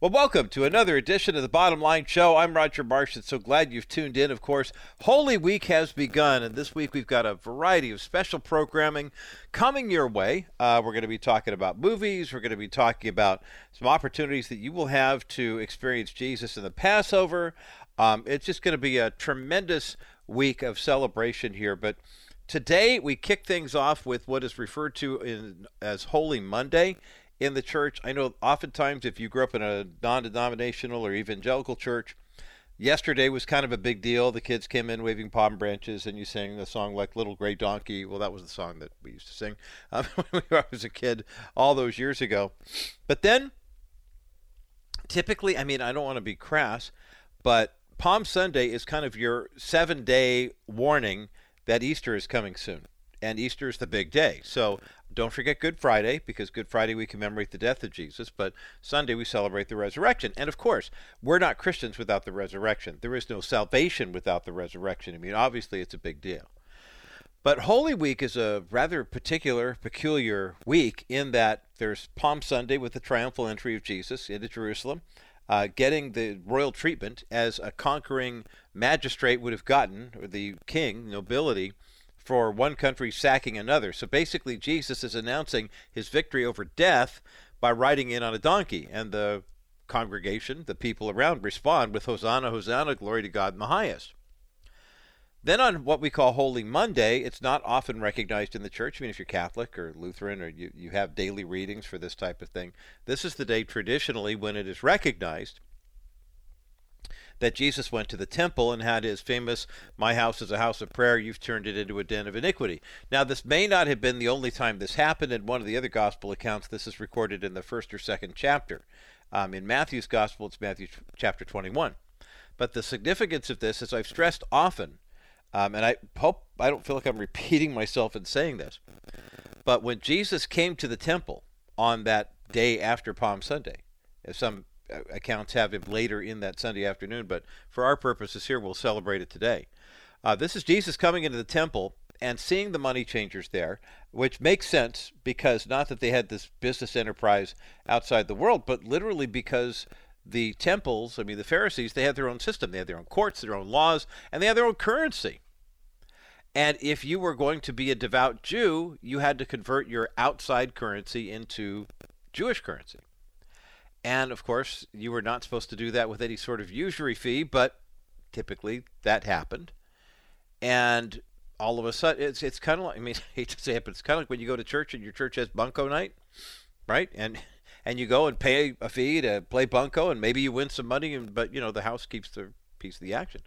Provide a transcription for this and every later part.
Well, welcome to another edition of the Bottom Line Show. I'm Roger Marsh, and so glad you've tuned in. Of course, Holy Week has begun, and this week we've got a variety of special programming coming your way. Uh, we're going to be talking about movies. We're going to be talking about some opportunities that you will have to experience Jesus in the Passover. Um, it's just going to be a tremendous week of celebration here. But today we kick things off with what is referred to in, as Holy Monday in the church. I know oftentimes if you grew up in a non denominational or evangelical church, yesterday was kind of a big deal. The kids came in waving palm branches and you sang the song like Little Gray Donkey. Well, that was the song that we used to sing um, when I was a kid all those years ago. But then, typically, I mean, I don't want to be crass, but Palm Sunday is kind of your seven day warning that Easter is coming soon and Easter is the big day. So don't forget Good Friday, because Good Friday we commemorate the death of Jesus, but Sunday we celebrate the resurrection. And of course, we're not Christians without the resurrection. There is no salvation without the resurrection. I mean, obviously, it's a big deal. But Holy Week is a rather particular, peculiar week in that there's Palm Sunday with the triumphal entry of Jesus into Jerusalem, uh, getting the royal treatment as a conquering magistrate would have gotten, or the king, nobility for one country sacking another. So basically, Jesus is announcing his victory over death by riding in on a donkey, and the congregation, the people around, respond with Hosanna, Hosanna, glory to God in the highest. Then on what we call Holy Monday, it's not often recognized in the church. I mean, if you're Catholic or Lutheran or you, you have daily readings for this type of thing, this is the day traditionally when it is recognized that Jesus went to the temple and had his famous, My house is a house of prayer, you've turned it into a den of iniquity. Now, this may not have been the only time this happened. In one of the other gospel accounts, this is recorded in the first or second chapter. Um, in Matthew's gospel, it's Matthew chapter 21. But the significance of this, as I've stressed often, um, and I hope I don't feel like I'm repeating myself in saying this, but when Jesus came to the temple on that day after Palm Sunday, as some accounts have him later in that Sunday afternoon, but for our purposes here, we'll celebrate it today. Uh, this is Jesus coming into the temple and seeing the money changers there, which makes sense because not that they had this business enterprise outside the world, but literally because the temples, I mean, the Pharisees, they had their own system. They had their own courts, their own laws, and they had their own currency. And if you were going to be a devout Jew, you had to convert your outside currency into Jewish currency. And of course, you were not supposed to do that with any sort of usury fee, but typically that happened. And all of a sudden, it's it's kind of like I mean, I hate to say it, but it's kind of like when you go to church and your church has bunco night, right? And and you go and pay a fee to play bunco, and maybe you win some money, and but you know the house keeps the piece of the action.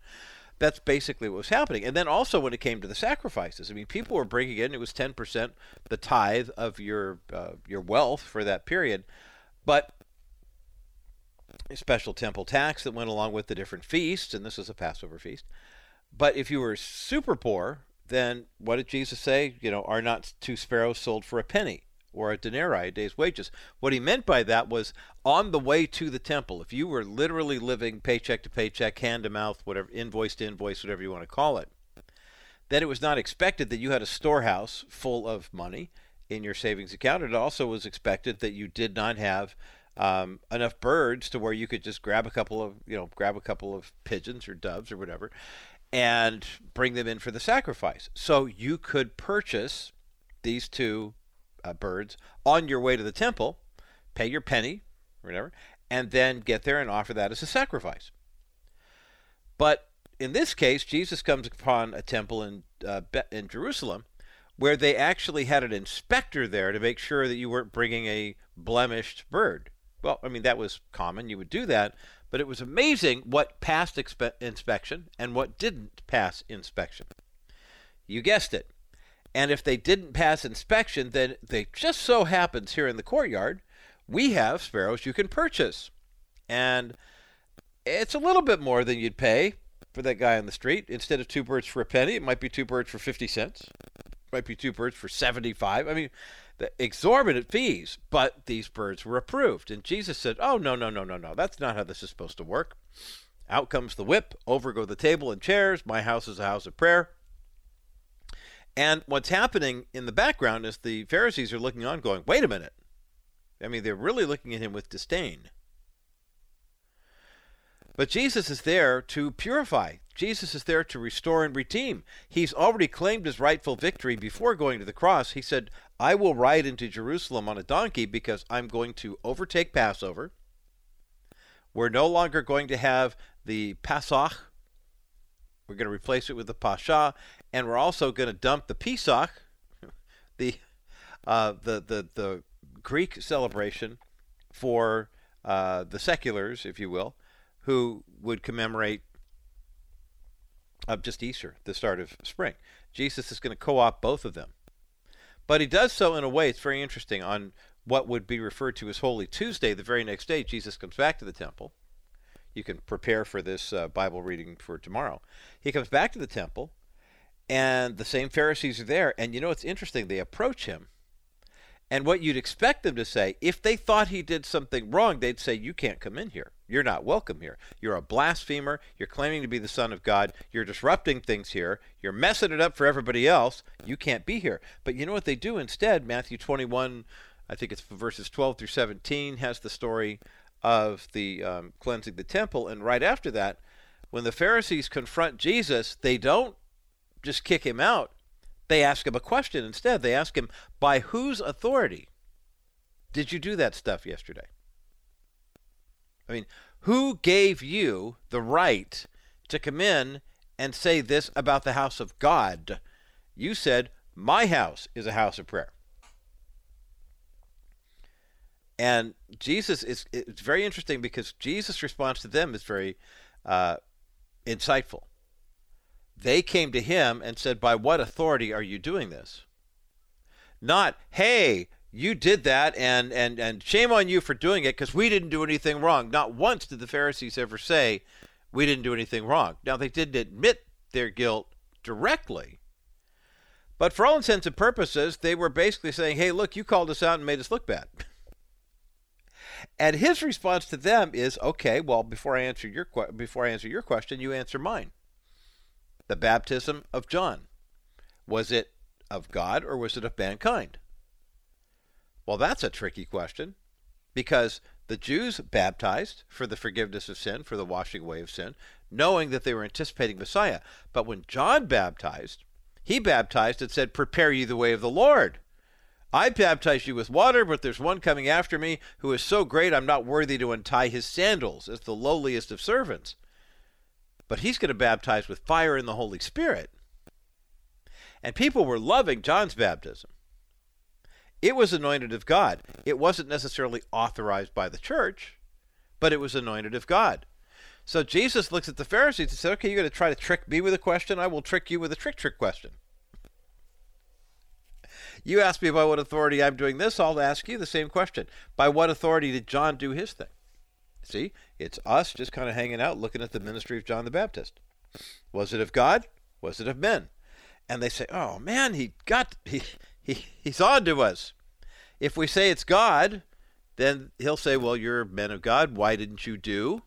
That's basically what was happening. And then also when it came to the sacrifices, I mean, people were bringing in it was ten percent the tithe of your uh, your wealth for that period, but a special temple tax that went along with the different feasts, and this was a Passover feast. But if you were super poor, then what did Jesus say? You know, are not two sparrows sold for a penny or a denarii, a day's wages? What he meant by that was on the way to the temple, if you were literally living paycheck to paycheck, hand to mouth, whatever, invoice to invoice, whatever you want to call it, then it was not expected that you had a storehouse full of money in your savings account. It also was expected that you did not have um, enough birds to where you could just grab a couple of you know grab a couple of pigeons or doves or whatever and bring them in for the sacrifice. So you could purchase these two uh, birds on your way to the temple pay your penny or whatever and then get there and offer that as a sacrifice. But in this case jesus comes upon a temple in uh, in jerusalem where they actually had an inspector there to make sure that you weren't bringing a blemished bird well, I mean, that was common. You would do that. But it was amazing what passed expe- inspection and what didn't pass inspection. You guessed it. And if they didn't pass inspection, then they just so happens here in the courtyard, we have sparrows you can purchase. And it's a little bit more than you'd pay for that guy on the street. Instead of two birds for a penny, it might be two birds for 50 cents. It might be two birds for 75. I mean, the exorbitant fees, but these birds were approved. And Jesus said, Oh, no, no, no, no, no. That's not how this is supposed to work. Out comes the whip, over go the table and chairs. My house is a house of prayer. And what's happening in the background is the Pharisees are looking on, going, Wait a minute. I mean, they're really looking at him with disdain. But Jesus is there to purify. Jesus is there to restore and redeem. He's already claimed his rightful victory before going to the cross. He said, I will ride into Jerusalem on a donkey because I'm going to overtake Passover. We're no longer going to have the Pasach. We're going to replace it with the Pascha, and we're also going to dump the Pesach, the uh, the the the Greek celebration for uh, the seculars, if you will, who would commemorate of just Easter, the start of spring. Jesus is going to co-opt both of them. But he does so in a way, it's very interesting, on what would be referred to as Holy Tuesday. The very next day, Jesus comes back to the temple. You can prepare for this uh, Bible reading for tomorrow. He comes back to the temple, and the same Pharisees are there. And you know, it's interesting. They approach him and what you'd expect them to say, if they thought he did something wrong, they'd say, You can't come in here. You're not welcome here. You're a blasphemer. You're claiming to be the Son of God. You're disrupting things here. You're messing it up for everybody else. You can't be here. But you know what they do instead? Matthew 21, I think it's verses 12 through 17, has the story of the um, cleansing the temple. And right after that, when the Pharisees confront Jesus, they don't just kick him out they ask him a question instead. They ask him, By whose authority did you do that stuff yesterday? I mean, who gave you the right to come in and say this about the house of God? You said, My house is a house of prayer. And Jesus is it's very interesting because Jesus' response to them is very uh, insightful. They came to him and said, By what authority are you doing this? Not, hey, you did that and, and, and shame on you for doing it because we didn't do anything wrong. Not once did the Pharisees ever say, We didn't do anything wrong. Now, they didn't admit their guilt directly. But for all intents and purposes, they were basically saying, Hey, look, you called us out and made us look bad. and his response to them is, Okay, well, before I answer your before I answer your question, you answer mine the baptism of John? Was it of God or was it of mankind? Well, that's a tricky question because the Jews baptized for the forgiveness of sin, for the washing away of sin, knowing that they were anticipating Messiah. But when John baptized, he baptized and said, Prepare ye the way of the Lord. I baptize you with water, but there's one coming after me who is so great I'm not worthy to untie his sandals as the lowliest of servants but he's going to baptize with fire and the Holy Spirit. And people were loving John's baptism. It was anointed of God. It wasn't necessarily authorized by the church, but it was anointed of God. So Jesus looks at the Pharisees and said, Okay, you're going to try to trick me with a question? I will trick you with a trick trick question. You ask me by what authority I'm doing this, I'll ask you the same question. By what authority did John do his thing? See, it's us just kind of hanging out looking at the ministry of John the Baptist. Was it of God? Was it of men? And they say, "Oh man, he got he, he he's on to us." If we say it's God, then he'll say, "Well, you're men of God. Why didn't you do?"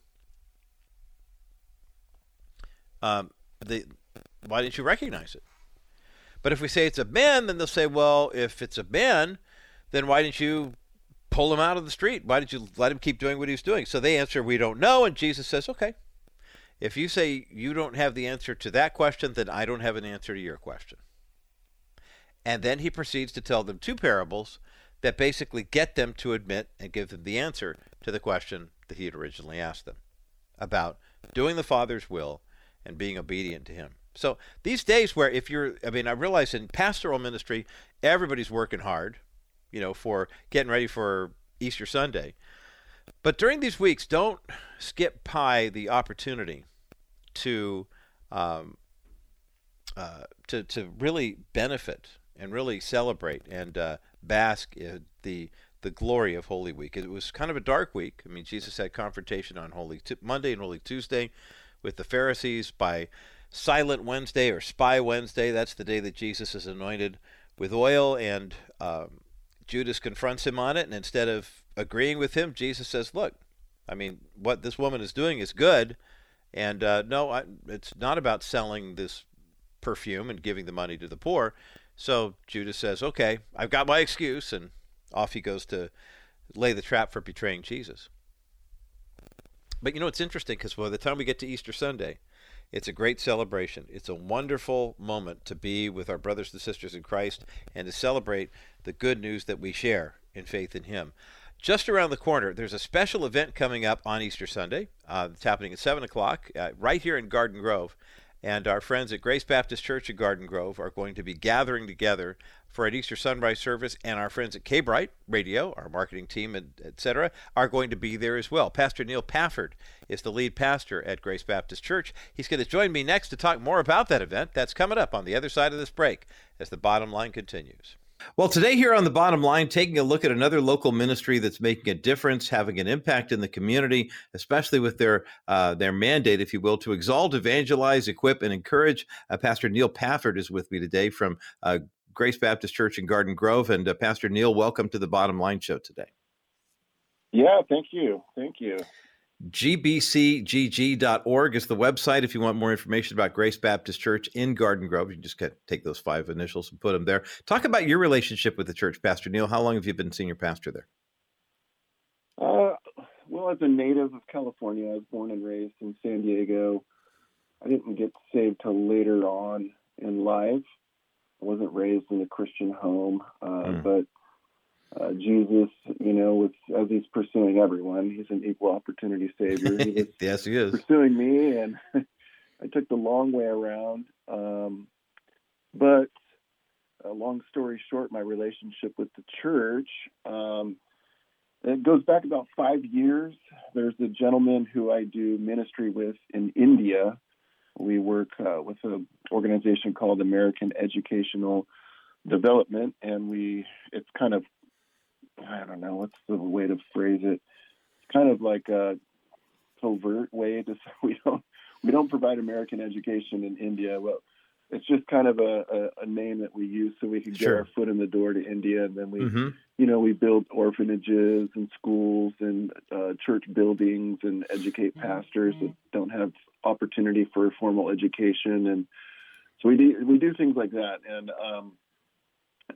Um, the why didn't you recognize it? But if we say it's a man, then they'll say, "Well, if it's a man, then why didn't you pull him out of the street? Why did you let him keep doing what he was doing? So they answer, We don't know. And Jesus says, Okay. If you say you don't have the answer to that question, then I don't have an answer to your question. And then he proceeds to tell them two parables that basically get them to admit and give them the answer to the question that he had originally asked them about doing the Father's will and being obedient to him. So these days where if you're I mean I realize in pastoral ministry everybody's working hard you know, for getting ready for Easter Sunday. But during these weeks, don't skip by the opportunity to um, uh, to to really benefit and really celebrate and uh, bask in the the glory of Holy Week. It was kind of a dark week. I mean, Jesus had confrontation on Holy T- Monday and Holy Tuesday with the Pharisees by Silent Wednesday or Spy Wednesday. That's the day that Jesus is anointed with oil and um, Judas confronts him on it, and instead of agreeing with him, Jesus says, "Look, I mean, what this woman is doing is good, and uh, no, I, it's not about selling this perfume and giving the money to the poor." So Judas says, "Okay, I've got my excuse," and off he goes to lay the trap for betraying Jesus. But you know, it's interesting because by the time we get to Easter Sunday, it's a great celebration. It's a wonderful moment to be with our brothers and sisters in Christ and to celebrate the good news that we share in faith in Him. Just around the corner, there's a special event coming up on Easter Sunday. Uh, it's happening at 7 o'clock uh, right here in Garden Grove. And our friends at Grace Baptist Church in Garden Grove are going to be gathering together for an Easter sunrise service, and our friends at K-Bright Radio, our marketing team, and etc., are going to be there as well. Pastor Neal Pafford is the lead pastor at Grace Baptist Church. He's going to join me next to talk more about that event. That's coming up on the other side of this break as the bottom line continues. Well, today here on the bottom line, taking a look at another local ministry that's making a difference, having an impact in the community, especially with their uh, their mandate, if you will, to exalt, evangelize, equip, and encourage. Uh, Pastor Neal Pafford is with me today from uh, Grace Baptist Church in Garden Grove, and uh, Pastor Neal, welcome to the Bottom Line Show today. Yeah, thank you, thank you gbcgg.org is the website if you want more information about Grace Baptist Church in Garden Grove. You just take those five initials and put them there. Talk about your relationship with the church, Pastor Neal. How long have you been senior pastor there? Uh, well, as a native of California, I was born and raised in San Diego. I didn't get saved till later on in life. I wasn't raised in a Christian home, uh, mm. but uh, Jesus, you know, with, as he's pursuing everyone, he's an equal opportunity savior. He yes, he is pursuing me, and I took the long way around. Um, but a long story short, my relationship with the church. Um, it goes back about five years. There's a gentleman who I do ministry with in India. We work uh, with an organization called American Educational Development, and we it's kind of I don't know what's the way to phrase it. It's kind of like a covert way to say we don't we don't provide American education in India. Well, it's just kind of a, a, a name that we use so we can get sure. our foot in the door to India, and then we, mm-hmm. you know, we build orphanages and schools and uh, church buildings and educate pastors mm-hmm. that don't have opportunity for formal education, and so we do we do things like that. And um,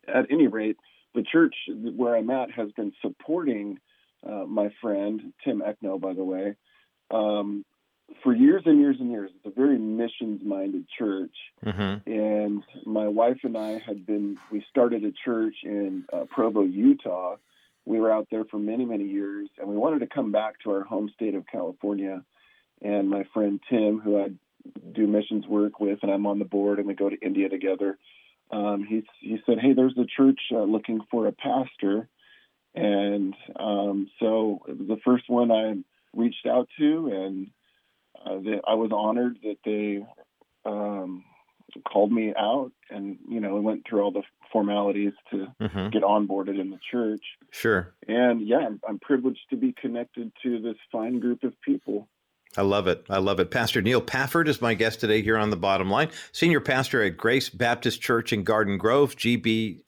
at any rate, the church where I'm at has been supporting uh, my friend Tim Eckno, by the way, um, for years and years and years. It's a very missions-minded church, mm-hmm. and my wife and I had been. We started a church in uh, Provo, Utah. We were out there for many, many years, and we wanted to come back to our home state of California. And my friend Tim, who I do missions work with, and I'm on the board, and we go to India together um, he he said, "Hey, there's a church uh, looking for a pastor," and um, so it was the first one I reached out to, and uh, they, I was honored that they um, called me out, and you know, went through all the formalities to mm-hmm. get onboarded in the church. Sure. And yeah, I'm, I'm privileged to be connected to this fine group of people. I love it. I love it. Pastor Neal Pafford is my guest today here on the bottom line. Senior pastor at Grace Baptist Church in Garden Grove, gbcgg.org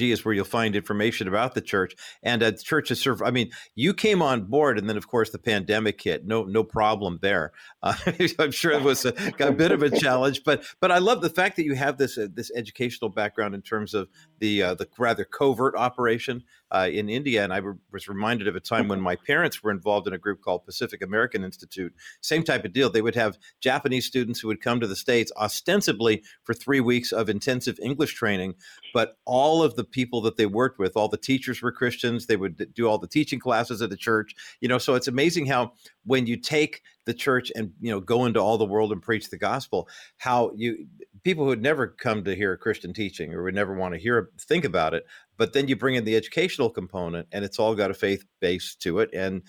is where you'll find information about the church. And uh, the church is served. I mean, you came on board, and then of course the pandemic hit. No, no problem there. Uh, I'm sure it was a, a, bit of a challenge, but but I love the fact that you have this uh, this educational background in terms of the uh, the rather covert operation uh, in India. And I was reminded of a time when my parents were involved in a group called Pacific American Institute. Same type of deal. They would have Japanese students who would come to the States ostensibly for three weeks of intensive English training, but all of the people that they worked with, all the teachers were Christians. They would do all the teaching classes at the church. You know, so it's amazing how when you take the church and you know go into all the world and preach the gospel, how you people who would never come to hear a Christian teaching or would never want to hear think about it, but then you bring in the educational component and it's all got a faith base to it, and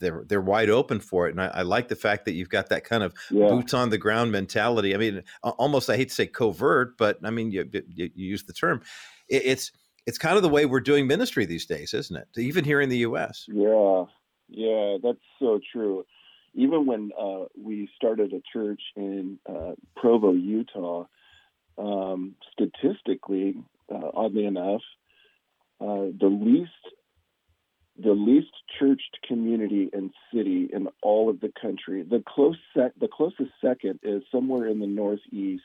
they're they're wide open for it. And I, I, like the fact that you've got that kind of yeah. boots on the ground mentality. I mean, almost I hate to say covert, but I mean you, you, you use the term. It, it's it's kind of the way we're doing ministry these days, isn't it? Even here in the U.S. Yeah, yeah, that's so true. Even when uh, we started a church in uh, Provo, Utah, um, statistically, uh, oddly enough, uh, the least the least churched community and city in all of the country. The close sec- the closest second is somewhere in the northeast,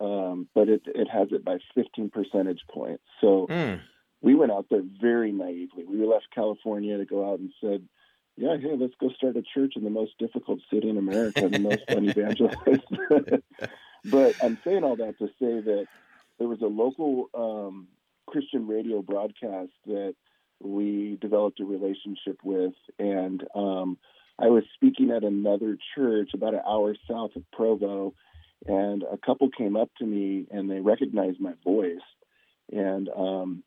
um, but it it has it by 15 percentage points. So mm. we went out there very naively. We left California to go out and said, yeah, hey, let's go start a church in the most difficult city in America, the most unevangelized. but I'm saying all that to say that there was a local um, Christian radio broadcast that we developed a relationship with, and um, I was speaking at another church about an hour south of Provo, and a couple came up to me and they recognized my voice, and um,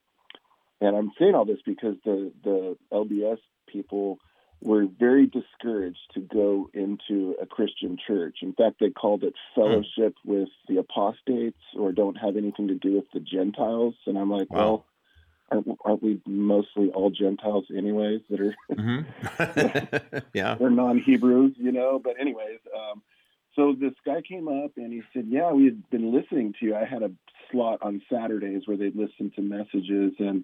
and I'm saying all this because the the LDS people were very discouraged to go into a Christian church. In fact, they called it fellowship mm. with the apostates or don't have anything to do with the Gentiles. And I'm like, wow. well, aren't, aren't, we mostly all Gentiles anyways that are, mm-hmm. yeah, they're non-Hebrews, you know? But anyways, um, so this guy came up and he said, yeah, we had been listening to you. I had a slot on Saturdays where they'd listen to messages and,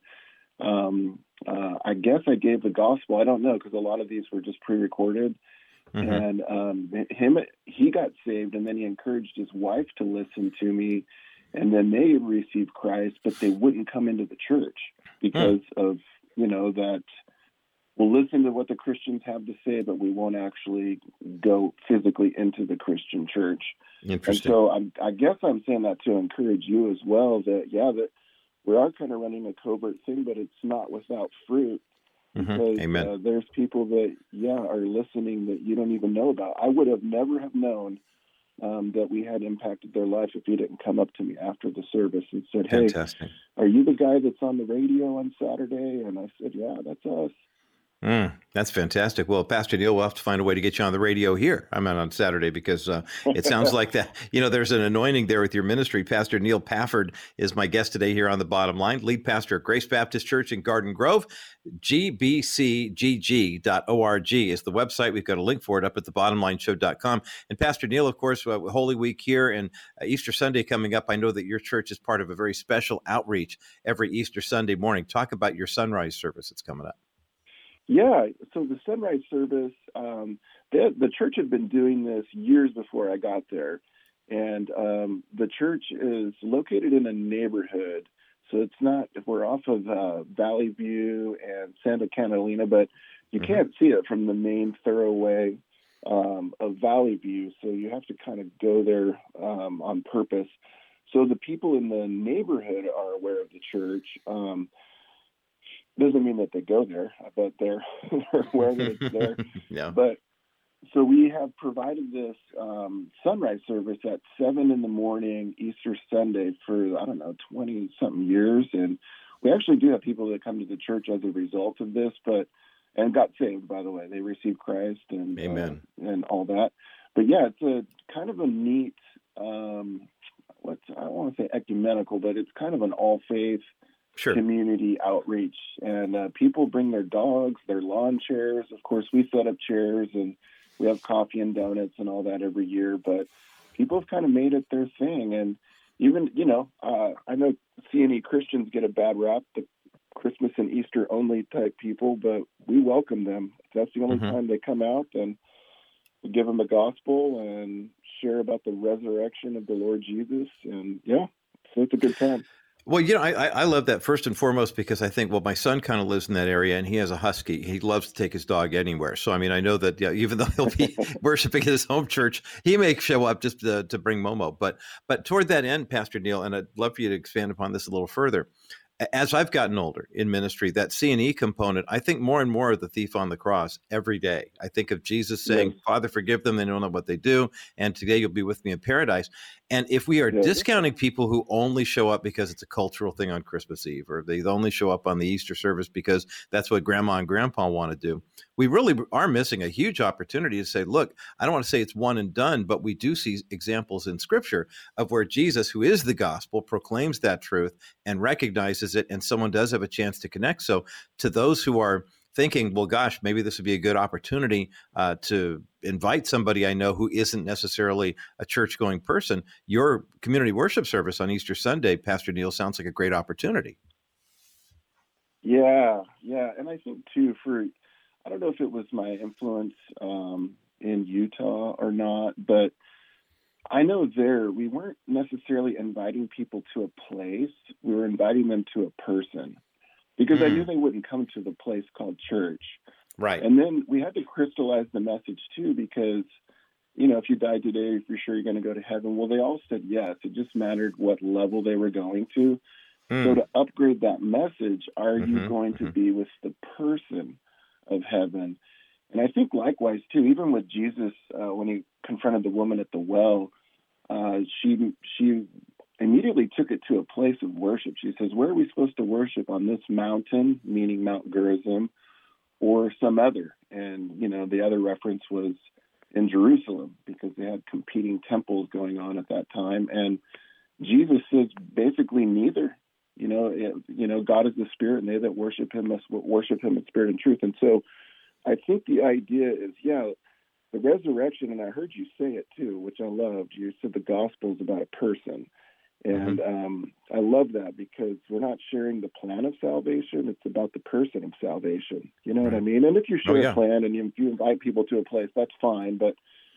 um, uh, I guess I gave the gospel. I don't know because a lot of these were just pre-recorded. Mm-hmm. And um, him, he got saved, and then he encouraged his wife to listen to me, and then they received Christ, but they wouldn't come into the church because mm. of you know that we'll listen to what the Christians have to say, but we won't actually go physically into the Christian church. And so I'm, I guess I'm saying that to encourage you as well. That yeah, that we are kind of running a covert thing, but it's not without fruit. Mm-hmm. Because Amen. Uh, there's people that yeah are listening that you don't even know about. I would have never have known um, that we had impacted their life if you didn't come up to me after the service and said, "Hey, Fantastic. are you the guy that's on the radio on Saturday?" And I said, "Yeah, that's us." Mm, that's fantastic. Well, Pastor Neal, we'll have to find a way to get you on the radio here. I'm out on Saturday because uh, it sounds like that. You know, there's an anointing there with your ministry. Pastor Neal Pafford is my guest today here on the bottom line, lead pastor at Grace Baptist Church in Garden Grove. GBCGG.org is the website. We've got a link for it up at the bottomlineshow.com. And Pastor Neal, of course, uh, Holy Week here and uh, Easter Sunday coming up. I know that your church is part of a very special outreach every Easter Sunday morning. Talk about your sunrise service that's coming up. Yeah, so the sunrise service, um, the, the church had been doing this years before I got there. And um, the church is located in a neighborhood. So it's not, we're off of uh, Valley View and Santa Catalina, but you mm-hmm. can't see it from the main thoroughway um, of Valley View. So you have to kind of go there um, on purpose. So the people in the neighborhood are aware of the church. Um, doesn't mean that they go there, but they're they're aware that it's there. yeah. But so we have provided this um, sunrise service at seven in the morning Easter Sunday for I don't know twenty something years, and we actually do have people that come to the church as a result of this, but and got saved by the way. They received Christ and uh, Amen uh, and all that. But yeah, it's a kind of a neat. Um, what's I don't want to say ecumenical, but it's kind of an all faith sure. community outreach. And uh, people bring their dogs, their lawn chairs. Of course, we set up chairs and we have coffee and donuts and all that every year. But people have kind of made it their thing. And even, you know, uh, I know CNE Christians get a bad rap, the Christmas and Easter only type people, but we welcome them. If that's the only mm-hmm. time they come out, then we give them the gospel and share about the resurrection of the Lord Jesus. And yeah, so it's a good time. Well, you know, I, I love that first and foremost because I think, well, my son kind of lives in that area and he has a husky. He loves to take his dog anywhere. So, I mean, I know that yeah, even though he'll be worshiping at his home church, he may show up just to, to bring Momo. But, but toward that end, Pastor Neal, and I'd love for you to expand upon this a little further as I've gotten older in ministry, that CNE component, I think more and more of the thief on the cross every day. I think of Jesus saying, yes. Father, forgive them, they don't know what they do, and today you'll be with me in paradise. And if we are yes. discounting people who only show up because it's a cultural thing on Christmas Eve, or they only show up on the Easter service because that's what grandma and grandpa want to do, we really are missing a huge opportunity to say, look, I don't want to say it's one and done, but we do see examples in Scripture of where Jesus, who is the gospel, proclaims that truth and recognizes it, and someone does have a chance to connect. So, to those who are thinking, well, gosh, maybe this would be a good opportunity uh, to invite somebody I know who isn't necessarily a church going person. Your community worship service on Easter Sunday, Pastor Neal, sounds like a great opportunity. Yeah, yeah. And I think, too, for I don't know if it was my influence um, in Utah or not, but I know there we weren't necessarily inviting people to a place. We were inviting them to a person because mm. I knew mm. they wouldn't come to the place called church. Right. And then we had to crystallize the message too, because you know, if you died today, if you're sure you're going to go to heaven. Well, they all said yes. It just mattered what level they were going to. Mm. So to upgrade that message, are mm-hmm, you going mm-hmm. to be with the person of heaven? And I think likewise too, even with Jesus, uh, when he confronted the woman at the well, uh, she she immediately took it to a place of worship. She says, "Where are we supposed to worship on this mountain, meaning Mount Gerizim, or some other?" And you know, the other reference was in Jerusalem because they had competing temples going on at that time. And Jesus says basically neither. You know, it, you know, God is the Spirit, and they that worship Him must worship Him in spirit and truth. And so, I think the idea is, yeah, the resurrection, and I heard you say it too, which I loved. You said the gospel is about a person. And mm-hmm. um, I love that because we're not sharing the plan of salvation; it's about the person of salvation. You know right. what I mean? And if you share oh, yeah. a plan and you, you invite people to a place, that's fine. But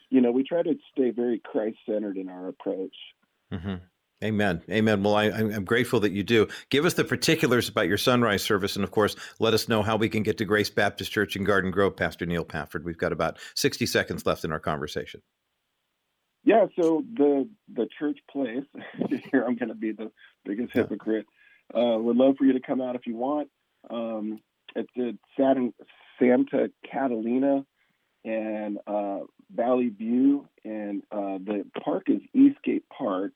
you know, we try to stay very Christ-centered in our approach. Mm-hmm. Amen. Amen. Well, I, am grateful that you do. Give us the particulars about your sunrise service, and of course, let us know how we can get to Grace Baptist Church in Garden Grove, Pastor Neal Pafford. We've got about 60 seconds left in our conversation. Yeah, so the the church place here, I'm going to be the biggest yeah. hypocrite. Uh, would love for you to come out if you want. Um, it's at Santa Catalina and uh, Valley View, and uh, the park is Eastgate Park,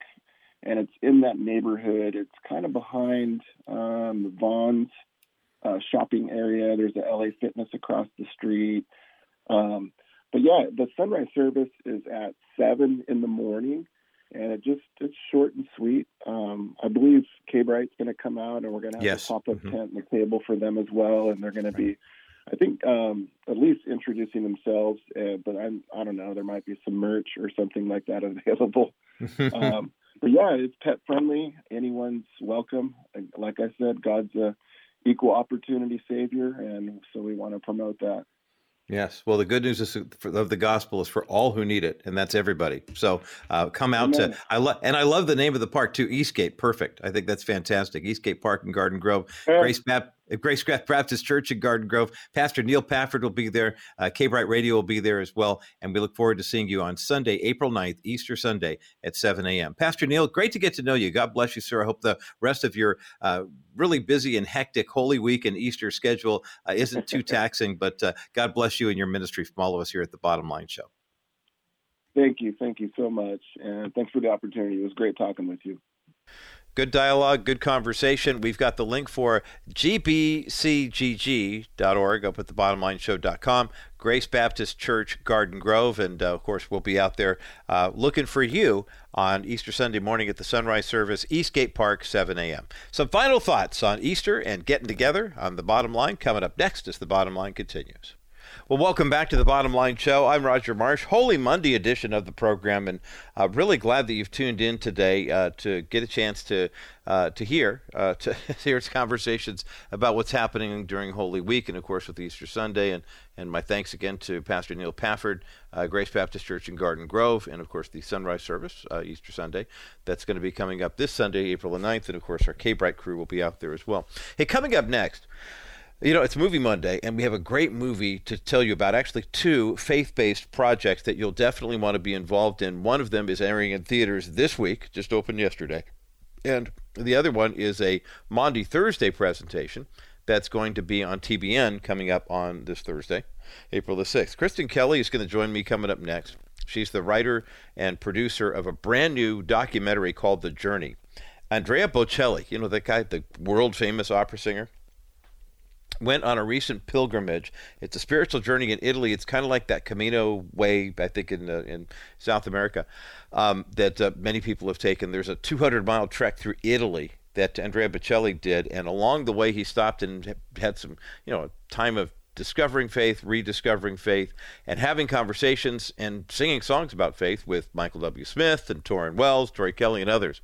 and it's in that neighborhood. It's kind of behind um, the Vons uh, shopping area. There's a LA Fitness across the street. Um, but yeah, the sunrise service is at seven in the morning, and it just it's short and sweet. Um, I believe K Bright's going to come out, and we're going to have yes. a pop up mm-hmm. tent and a table for them as well, and they're going to be. I think um, at least introducing themselves, uh, but I'm I don't know. There might be some merch or something like that available. um, but yeah, it's pet friendly. Anyone's welcome. Like I said, God's a equal opportunity savior, and so we want to promote that. Yes. Well, the good news is of the gospel is for all who need it, and that's everybody. So uh, come out Amen. to I love and I love the name of the park too, Eastgate. Perfect. I think that's fantastic. Eastgate Park and Garden Grove. Grace Baptist Grace Baptist Church in Garden Grove. Pastor Neal Pafford will be there. Uh, K Bright Radio will be there as well. And we look forward to seeing you on Sunday, April 9th, Easter Sunday at 7 a.m. Pastor Neal, great to get to know you. God bless you, sir. I hope the rest of your uh, really busy and hectic Holy Week and Easter schedule uh, isn't too taxing, but uh, God bless you and your ministry from all of us here at the Bottom Line Show. Thank you. Thank you so much. And thanks for the opportunity. It was great talking with you. Good dialogue, good conversation. We've got the link for gbcgg.org up at the bottomlineshow.com, Grace Baptist Church, Garden Grove. And uh, of course, we'll be out there uh, looking for you on Easter Sunday morning at the sunrise service, Eastgate Park, 7 a.m. Some final thoughts on Easter and getting together on the bottom line coming up next as the bottom line continues. Well, welcome back to the Bottom Line Show. I'm Roger Marsh. Holy Monday edition of the program, and uh, really glad that you've tuned in today uh, to get a chance to uh, to hear uh, to hear conversations about what's happening during Holy Week, and of course with Easter Sunday. And and my thanks again to Pastor Neal Pafford, uh, Grace Baptist Church in Garden Grove, and of course the sunrise service uh, Easter Sunday. That's going to be coming up this Sunday, April the 9th, and of course our K Bright crew will be out there as well. Hey, coming up next. You know, it's Movie Monday, and we have a great movie to tell you about. Actually, two faith based projects that you'll definitely want to be involved in. One of them is airing in theaters this week, just opened yesterday. And the other one is a Maundy Thursday presentation that's going to be on TBN coming up on this Thursday, April the 6th. Kristian Kelly is going to join me coming up next. She's the writer and producer of a brand new documentary called The Journey. Andrea Bocelli, you know, the guy, the world famous opera singer, went on a recent pilgrimage. It's a spiritual journey in Italy. It's kind of like that Camino way, I think, in uh, in South America, um, that uh, many people have taken. There's a 200 mile trek through Italy that Andrea Bocelli did, and along the way he stopped and had some, you know, time of discovering faith, rediscovering faith, and having conversations and singing songs about faith with Michael W. Smith and Tauren Wells, Tori Kelly, and others.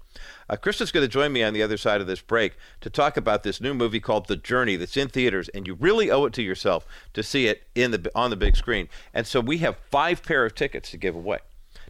Uh, Kristian's going to join me on the other side of this break to talk about this new movie called The Journey that's in theaters, and you really owe it to yourself to see it in the on the big screen. And so we have five pair of tickets to give away.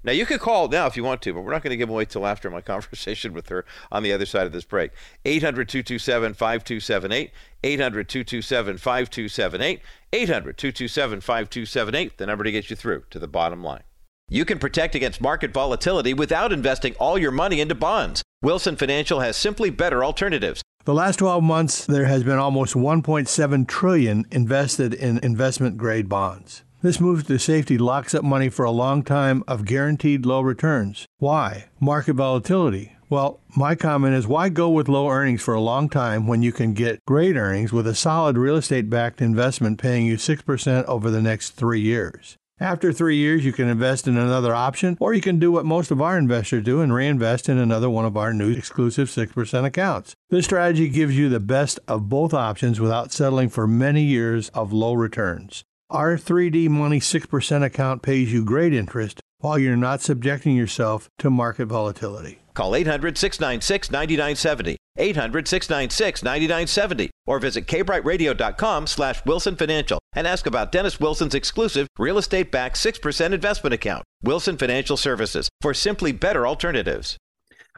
Now, you can call now if you want to, but we're not going to give away till after my conversation with her on the other side of this break. 800 227 5278. 800 227 5278. 800 227 5278, the number to get you through to the bottom line. You can protect against market volatility without investing all your money into bonds. Wilson Financial has simply better alternatives. The last 12 months there has been almost 1.7 trillion invested in investment grade bonds. This move to safety locks up money for a long time of guaranteed low returns. Why? Market volatility. Well, my comment is why go with low earnings for a long time when you can get great earnings with a solid real estate backed investment paying you 6% over the next three years? After three years, you can invest in another option, or you can do what most of our investors do and reinvest in another one of our new exclusive 6% accounts. This strategy gives you the best of both options without settling for many years of low returns. Our 3D Money 6% account pays you great interest while you're not subjecting yourself to market volatility. Call 800 696 9970. 800 696 9970 or visit kbrightradio.com slash wilson financial and ask about dennis wilson's exclusive real estate backed 6% investment account wilson financial services for simply better alternatives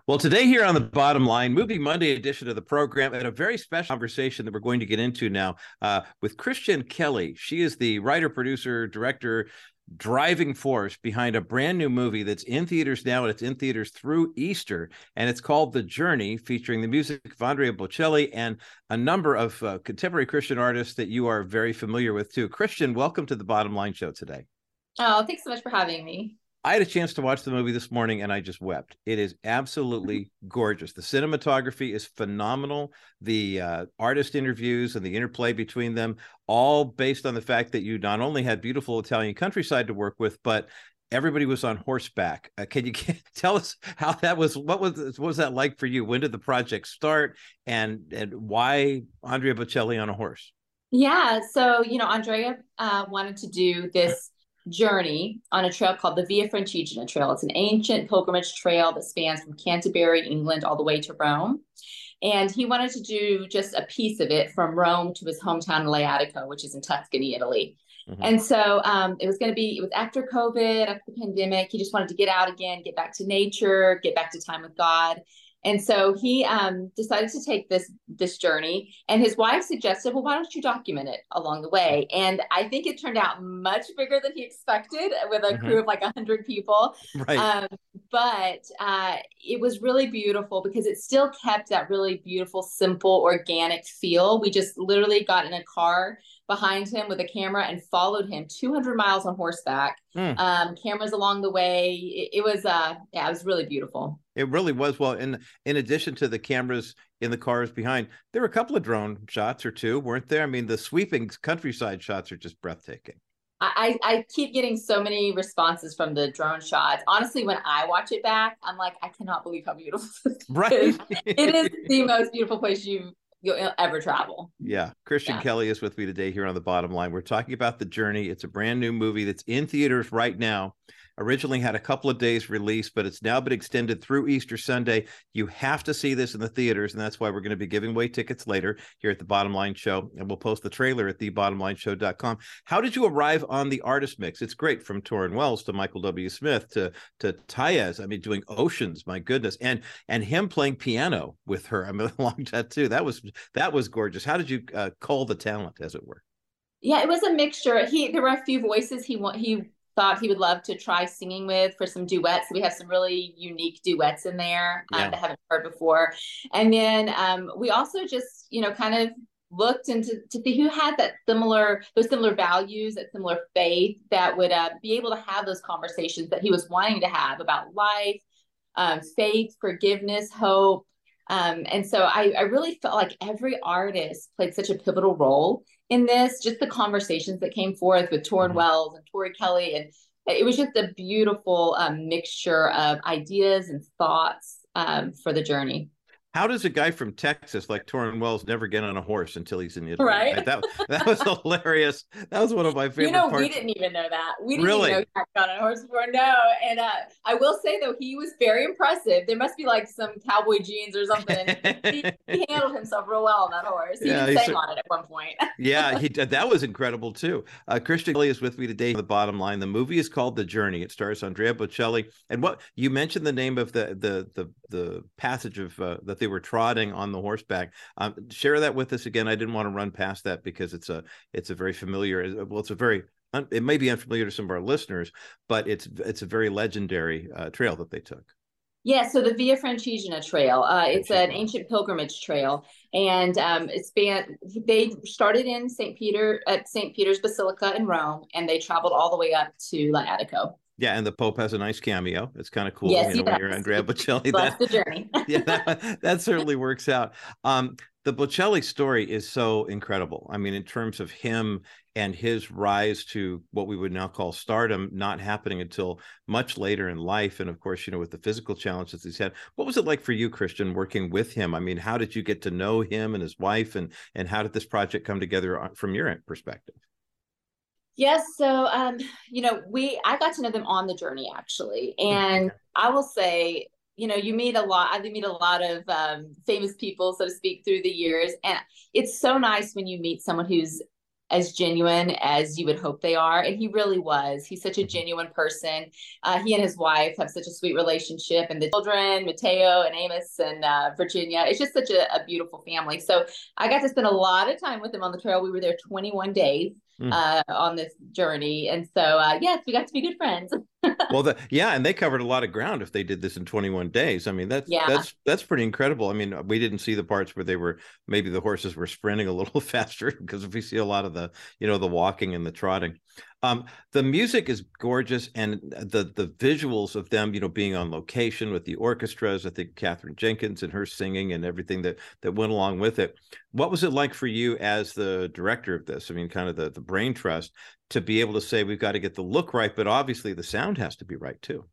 well, today here on the bottom line, Movie Monday edition of the program, and a very special conversation that we're going to get into now uh, with Kristian Kelly. She is the writer, producer, director, driving force behind a brand new movie that's in theaters now and it's in theaters through Easter. And it's called The Journey, featuring the music of Andrea Bocelli and a number of uh, contemporary Christian artists that you are very familiar with too. Kristian, welcome to the Bottom Line Show today. Oh, thanks so much for having me. I had a chance to watch the movie this morning and I just wept. It is absolutely gorgeous. The cinematography is phenomenal. The uh, artist interviews and the interplay between them, all based on the fact that you not only had beautiful Italian countryside to work with, but everybody was on horseback. Uh, can you tell us how that was? What was what was that like for you? When did the project start, and and why Andrea Bocelli on a horse? Yeah, so you know, Andrea uh, wanted to do this journey on a trail called the Via Francigena Trail. It's an ancient pilgrimage trail that spans from Canterbury, England, all the way to Rome. And he wanted to do just a piece of it from Rome to his hometown Lajatico, which is in Tuscany, Italy. Mm-hmm. And so um, it was going to be, it was after COVID, after the pandemic. He just wanted to get out again, get back to nature, get back to time with God. And so he um, decided to take this this journey, and his wife suggested, "Well, why don't you document it along the way?" And I think it turned out much bigger than he expected, with a mm-hmm. crew of like hundred people. Right. Um, but uh, it was really beautiful because it still kept that really beautiful, simple, organic feel. We just literally got in a car behind him with a camera and followed him 200 miles on horseback. Mm. Um, cameras along the way. It, it, was, uh, yeah, it was really beautiful. It really was. Well, in in addition to the cameras in the cars behind, there were a couple of drone shots or two, weren't there? I mean, the sweeping countryside shots are just breathtaking. I, I keep getting so many responses from the drone shots. Honestly, when I watch it back, I'm like, I cannot believe how beautiful this right. is. it is the most beautiful place you you'll ever travel. Yeah. Kristian yeah. Kelly is with me today here on the bottom line. We're talking about The Journey. It's a brand new movie that's in theaters right now originally had a couple of days release, but it's now been extended through Easter Sunday. You have to see this in the theaters, and that's why we're going to be giving away tickets later here at the Bottom Line Show, and we'll post the trailer at thebottomlineshow.com. How did you arrive on the artist mix? It's great from Tauren Wells to Michael W. Smith to to Tyez. I mean, doing Oceans, my goodness, and and him playing piano with her. I mean, along that too. That was that was gorgeous. How did you uh, call the talent, as it were? Yeah, it was a mixture. He there were a few voices he want he thought he would love to try singing with for some duets. We have some really unique duets in there um, yeah. that I haven't heard before. And then um, we also just, you know, kind of looked into to see who had that similar those similar values that similar faith that would uh, be able to have those conversations that he was wanting to have about life um, faith forgiveness hope um, and so I, I really felt like every artist played such a pivotal role in this, just the conversations that came forth with Tauren mm-hmm. Wells and Tori Kelly. And it was just a beautiful um, mixture of ideas and thoughts um, for the journey. How does a guy from Texas like Tauren Wells never get on a horse until he's in Italy? Right. That that was hilarious. That was one of my favorite. You know, parts. we didn't even know that. We didn't Really? even know he gone on a horse before. No, and uh, I will say though, he was very impressive. There must be like some cowboy jeans or something. he, he handled himself real well on that horse. He Yeah, sang on it at one point. yeah, he did. That was incredible too. Uh, Kristian Kelly is with me today. The bottom line: the movie is called The Journey. It stars Andrea Bocelli. And what you mentioned the name of the the the the passage of uh, that they were trotting on the horseback. Um, share that with us again. I didn't want to run past that because it's a it's a very familiar. Well, it's a very it may be unfamiliar to some of our listeners, but it's it's a very legendary uh, trail that they took. Yeah, so the Via Francigena Trail, uh, it's an ancient pilgrimage trail, and um, it span. They started in St. Peter at St. Peter's Basilica in Rome, and they traveled all the way up to Latico. Yeah, and the Pope has a nice cameo. It's kind of cool. Yes, you know, when you're. Andrea Bocelli. That- the journey. yeah, that, that certainly works out. Um, the Bocelli story is so incredible. I mean, in terms of him and his rise to what we would now call stardom, not happening until much later in life. And of course, you know, with the physical challenges he's had. What was it like for you, Kristian, working with him? I mean, how did you get to know him and his wife, and and how did this project come together uh, from your perspective? Yes, so um, you know, we I got to know them on the journey actually, and I will say, you know, you meet a lot. I meet a lot of um, famous people, so to speak, through the years, and it's so nice when you meet someone who's as genuine as you would hope they are, and he really was. He's such a genuine person. Uh, he and his wife have such a sweet relationship, and the children, Matteo and Amos and uh, Virginia, it's just such a, a beautiful family. So I got to spend a lot of time with them on the trail. We were there 21 days Mm. uh, on this journey. And so, uh, yes, we got to be good friends. well the, yeah and they covered a lot of ground if they did this in 21 days i mean that's Yeah. that's that's pretty incredible i mean we didn't see the parts where they were maybe the horses were sprinting a little faster because we see a lot of the you know the walking and the trotting um the music is gorgeous and the the visuals of them you know being on location with the orchestras i think katherine jenkins and her singing and everything that that went along with it what was it like for you as the director of this i mean kind of the the brain trust to be able to say we've got to get the look right, but obviously the sound has to be right too.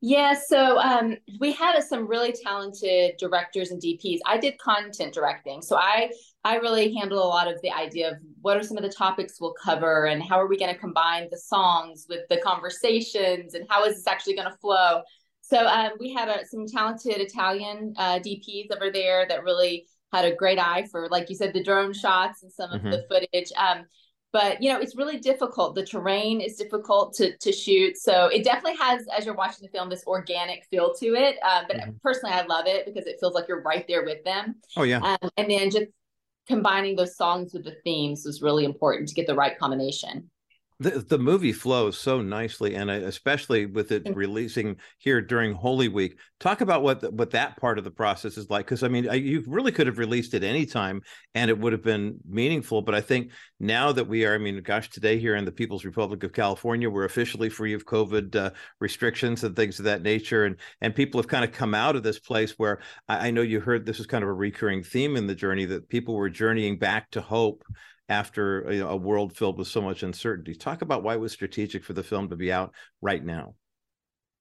Yeah, so um, we had uh, some really talented directors and DPs. I did content directing, so I I really handle a lot of the idea of what are some of the topics we'll cover and how are we going to combine the songs with the conversations and how is this actually going to flow. So um, we had uh, some talented Italian uh, DPs over there that really had a great eye for, like you said, the drone shots and some of Mhm. the footage. Um, but you know it's really difficult the terrain is difficult to to shoot so it definitely has as you're watching the film this organic feel to it um, but Mhm. personally i love it because it feels like you're right there with them Oh yeah. um, and then just combining those songs with the themes was really important to get the right combination The, the movie flows so nicely, and especially with it releasing here during Holy Week. Talk about what the, what that part of the process is like, because I mean, I, you really could have released it anytime, and it would have been meaningful. But I think now that we are, I mean, gosh, today here in the People's Republic of California, we're officially free of COVID uh, restrictions and things of that nature, and and people have kind of come out of this place where I, I know you heard this is kind of a recurring theme in the journey that people were journeying back to hope after you know, a world filled with so much uncertainty. Talk about why it was strategic for the film to be out right now.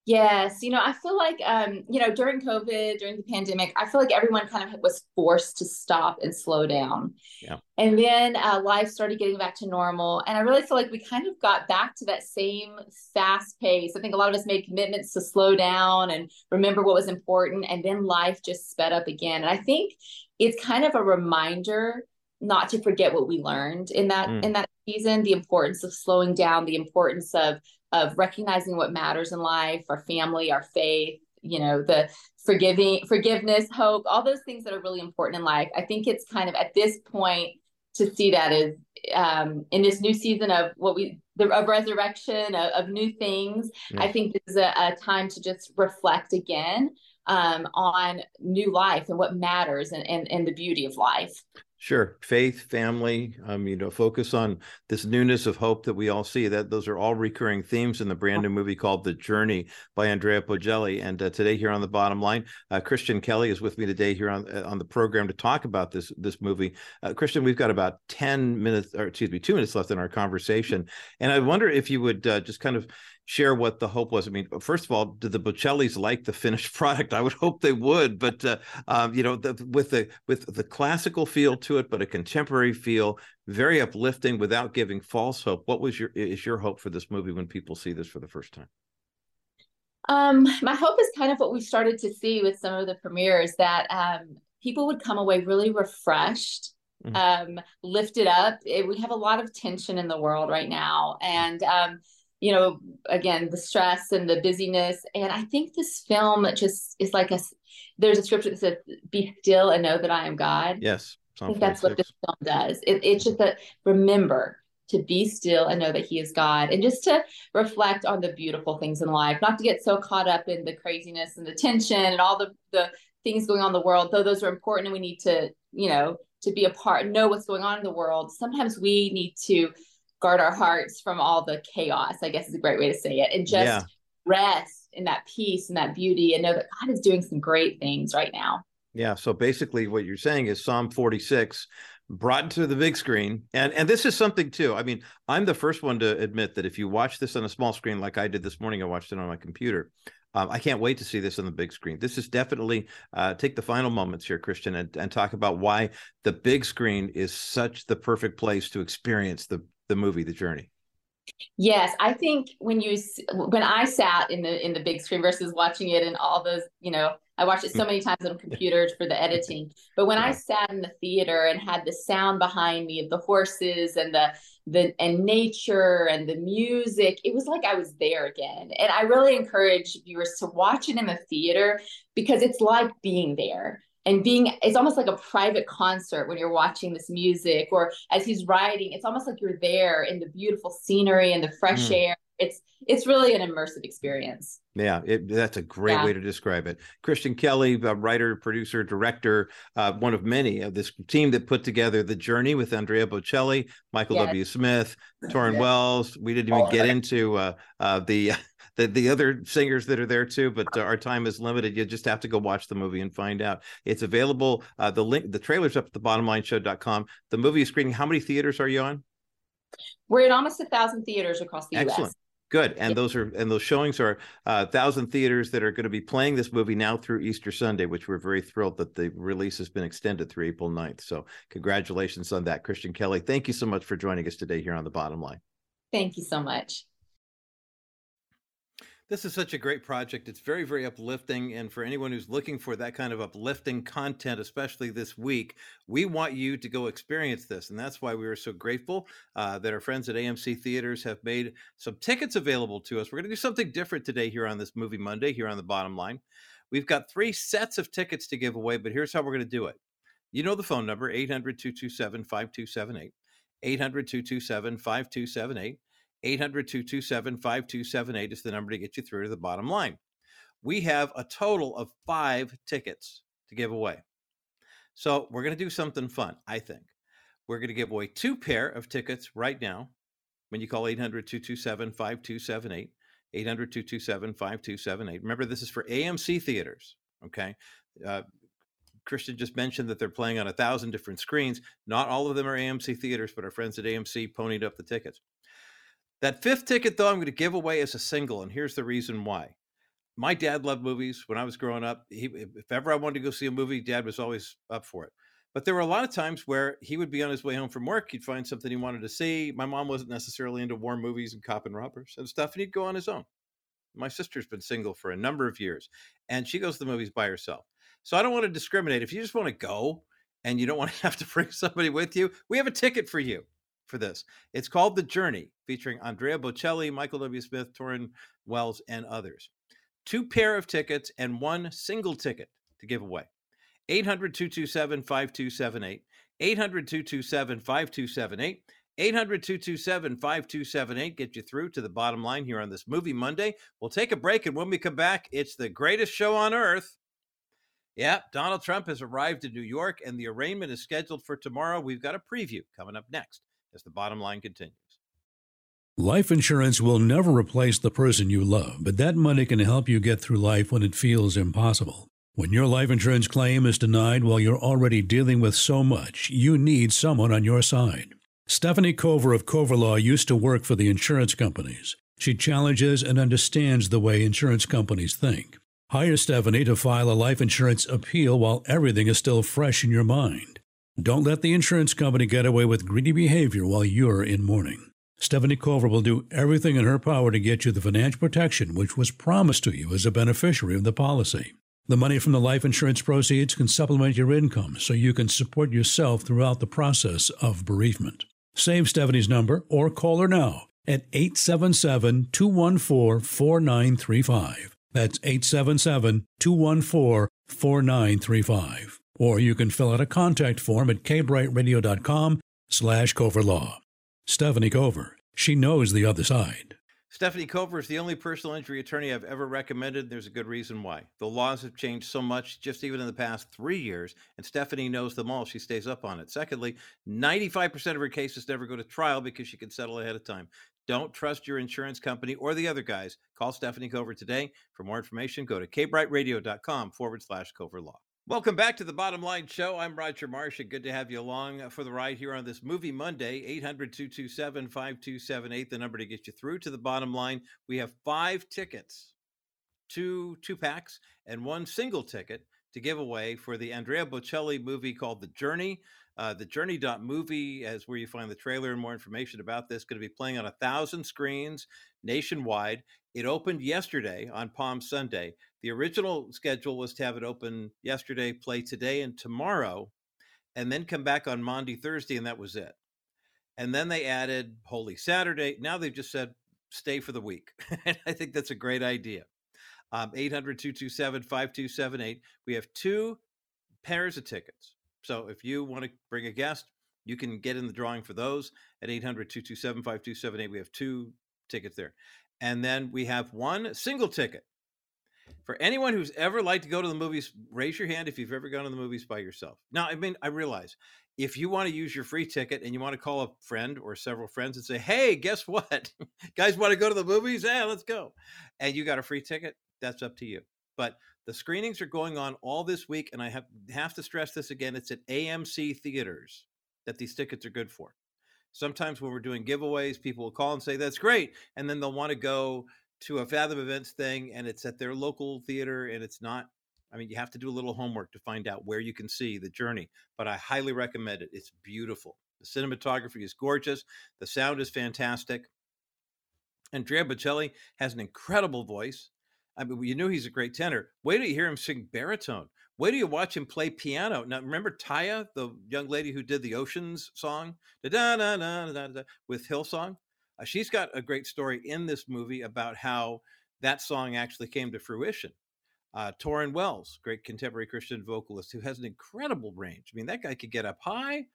Yes, you know, I feel like um, you know, during COVID, during the pandemic, I feel like everyone kind of was forced to stop and slow down. Yeah. And then uh, life started getting back to normal, and I really feel like we kind of got back to that same fast pace. I think a lot of us made commitments to slow down and remember what was important, and then life just sped up again. And I think it's kind of a reminder not to forget what we learned in that Mm. in that season, the importance of slowing down, the importance of of recognizing what matters in life, our family, our faith, you know, the forgiving, forgiveness, hope, all those things that are really important in life. I think it's kind of at this point to see that is um, in this new season of what we the of resurrection of, of new things. Yeah. I think this is a, a time to just reflect again um, on new life and what matters and, and and the beauty of life. Sure, faith, family, um, you know, focus on this newness of hope that we all see. That those are all recurring themes in the brand new movie called The Journey by Andrea Bocelli. And uh, today here on the bottom line, uh, Kristian Kelly is with me today here on uh, on the program to talk about this this movie. Uh, Kristian, we've got about ten minutes, or excuse me, two minutes left in our conversation, and I wonder if you would uh, just kind of share what the hope was. I mean, first of all, did the Bocellis like the finished product? I would hope they would, but uh, um, you know, the, with the with the classical feel to it, but a contemporary feel, very uplifting without giving false hope. What was your is your hope for this movie when people see this for the first time? Um, my hope is kind of what we started to see with some of the premieres that um, people would come away really refreshed, mm-hmm. um, lifted up. It, we have a lot of tension in the world right now, and um, you know, again, the stress and the busyness. And I think this film just is like a. There's a scripture that says, "Be still and know that I am God." Yes, I think that's what this film does. It, it's just that remember to be still and know that he is God and just to reflect on the beautiful things in life, not to get so caught up in the craziness and the tension and all the, the things going on in the world, though those are important and we need to, you know, to be a part, know what's going on in the world. Sometimes we need to guard our hearts from all the chaos, I guess is a great way to say it, and just yeah. rest in that peace and that beauty and know that God is doing some great things right now. Yeah. So basically, what you're saying is Psalm 46 brought to the big screen and and this is something too i mean i'm the first one to admit that if you watch this on a small screen like i did this morning i watched it on my computer um, i can't wait to see this on the big screen this is definitely uh, take the final moments here kristian and, and talk about why the big screen is such the perfect place to experience the the movie the journey? Yes, I think when you when I sat in the in the big screen versus watching it and all those, you know, I watched it so hmm. many times on computers for the editing. But when I sat in the theater and had the sound behind me of the horses and the the and nature and the music, it was like I was there again. And I really encourage viewers to watch it in the theater because it's like being there and being it's almost like a private concert when you're watching this music or as he's writing it's almost like you're there in the beautiful scenery and the fresh mm. air it's it's really an immersive experience yeah it, that's a great yeah. way to describe it kristian kelly writer producer director uh, one of many of this team that put together the journey with andrea bocelli michael yes. w smith tauren yes. wells we didn't even get into uh, uh, the the, the other singers that are there too, but uh, our time is limited. You just have to go watch the movie and find out. It's available. Uh, the link, the trailer's up at the bottomlineshow.com. The movie is screening. How many theaters are you on? We're in almost a thousand theaters across the Excellent. U.S. Good, and those are and those showings are a uh, thousand theaters that are going to be playing this movie now through Easter Sunday, which we're very thrilled that the release has been extended through April 9th. So congratulations on that, Kristian Kelly. Thank you so much for joining us today here on the Bottom Line. Thank you so much. This is such a great project. It's very, very uplifting. And for anyone who's looking for that kind of uplifting content, especially this week, we want you to go experience this. And that's why we are so grateful uh, that our friends at AMC Theaters have made some tickets available to us. We're going to do something different today here on this Movie Monday, here on the bottom line. We've got three sets of tickets to give away, but here's how we're going to do it. You know the phone number 800 227 5278. 800 227 5278. 800 227 5278 is the number to get you through to the bottom line. We have a total of five tickets to give away. So we're going to do something fun, I think. We're going to give away two pair of tickets right now when you call 800 227 5278. 800 227 5278. Remember, this is for AMC theaters. Okay. Uh, Kristian just mentioned that they're playing on a thousand different screens. Not all of them are AMC theaters, but our friends at AMC ponied up the tickets. That fifth ticket, though, I'm going to give away as a single, and here's the reason why. My dad loved movies when I was growing up. He, if ever I wanted to go see a movie, dad was always up for it. But there were a lot of times where he would be on his way home from work. He'd find something he wanted to see. My mom wasn't necessarily into war movies and cop and robbers and stuff, and he'd go on his own. My sister's been single for a number of years, and she goes to the movies by herself. So I don't want to discriminate. If you just want to go and you don't want to have to bring somebody with you, we have a ticket for you for this. It's called The Journey, featuring Andrea Bocelli, Michael W. Smith, Tauren Wells, and others. Two pair of tickets and one single ticket to give away. 800 227 5278. 800 227 5278. 800 227 5278. Get you through to the bottom line here on this Movie Monday. We'll take a break, and when we come back, it's the greatest show on earth. Yeah, Donald Trump has arrived in New York, and the arraignment is scheduled for tomorrow. We've got a preview coming up next as the bottom line continues. Life insurance will never replace the person you love, but that money can help you get through life when it feels impossible. When your life insurance claim is denied while you're already dealing with so much, you need someone on your side. Stephanie Cover of Cover Law used to work for the insurance companies. She challenges and understands the way insurance companies think. Hire Stephanie to file a life insurance appeal while everything is still fresh in your mind. Don't let the insurance company get away with greedy behavior while you're in mourning. Stephanie Cover will do everything in her power to get you the financial protection which was promised to you as a beneficiary of the policy. The money from the life insurance proceeds can supplement your income so you can support yourself throughout the process of bereavement. Save Stephanie's number or call her now at 877 214 4935. That's 877 214 4935. Or you can fill out a contact form at kbrightradio.com slash coverlaw. Stephanie Cover. She knows the other side. Stephanie Cover is the only personal injury attorney I've ever recommended. There's a good reason why. The laws have changed so much just even in the past three years, and Stephanie knows them all. She stays up on it. Secondly, 95% of her cases never go to trial because she can settle ahead of time. Don't trust your insurance company or the other guys. Call Stephanie Cover today. For more information, go to kbrightradio.com forward slash Cover Law. Welcome back to the Bottom Line Show. I'm Roger Marsh, and good to have you along for the ride here on this Movie Monday. 800 227 5278, the number to get you through to the bottom line. We have five tickets, two two packs, and one single ticket to give away for the Andrea Bocelli movie called The Journey. Uh, the journey.movie is where you find the trailer and more information about this. Going to be playing on a thousand screens nationwide. It opened yesterday on Palm Sunday. The original schedule was to have it open yesterday, play today and tomorrow, and then come back on Monday, Thursday, and that was it. And then they added Holy Saturday. Now they've just said stay for the week. and I think that's a great idea. Um, 800 227 5278. We have two pairs of tickets. So if you want to bring a guest, you can get in the drawing for those at 800 227 5278. We have two tickets there. And then we have one single ticket for anyone who's ever liked to go to the movies, raise your hand if you've ever gone to the movies by yourself. Now, I mean, I realize if you want to use your free ticket and you want to call a friend or several friends and say, "Hey, guess what? Guys want to go to the movies? Yeah, let's go." And you got a free ticket, that's up to you. But the screenings are going on all this week and I have have to stress this again, it's at AMC theaters that these tickets are good for. Sometimes when we're doing giveaways, people will call and say, "That's great." And then they'll want to go to a Fathom Events thing and it's at their local theater and it's not I mean, you have to do a little homework to find out where you can see the journey, but I highly recommend it. It's beautiful. The cinematography is gorgeous. The sound is fantastic. Andrea Bocelli has an incredible voice. I mean, you knew he's a great tenor. Wait till you hear him sing baritone. Wait till you watch him play piano. Now, remember Taya, the young lady who did the Oceans song, with Hillsong? Uh, she's got a great story in this movie about how that song actually came to fruition. Uh, Wells, great contemporary Christian vocalist, who has an incredible range. I mean, that guy could get up high.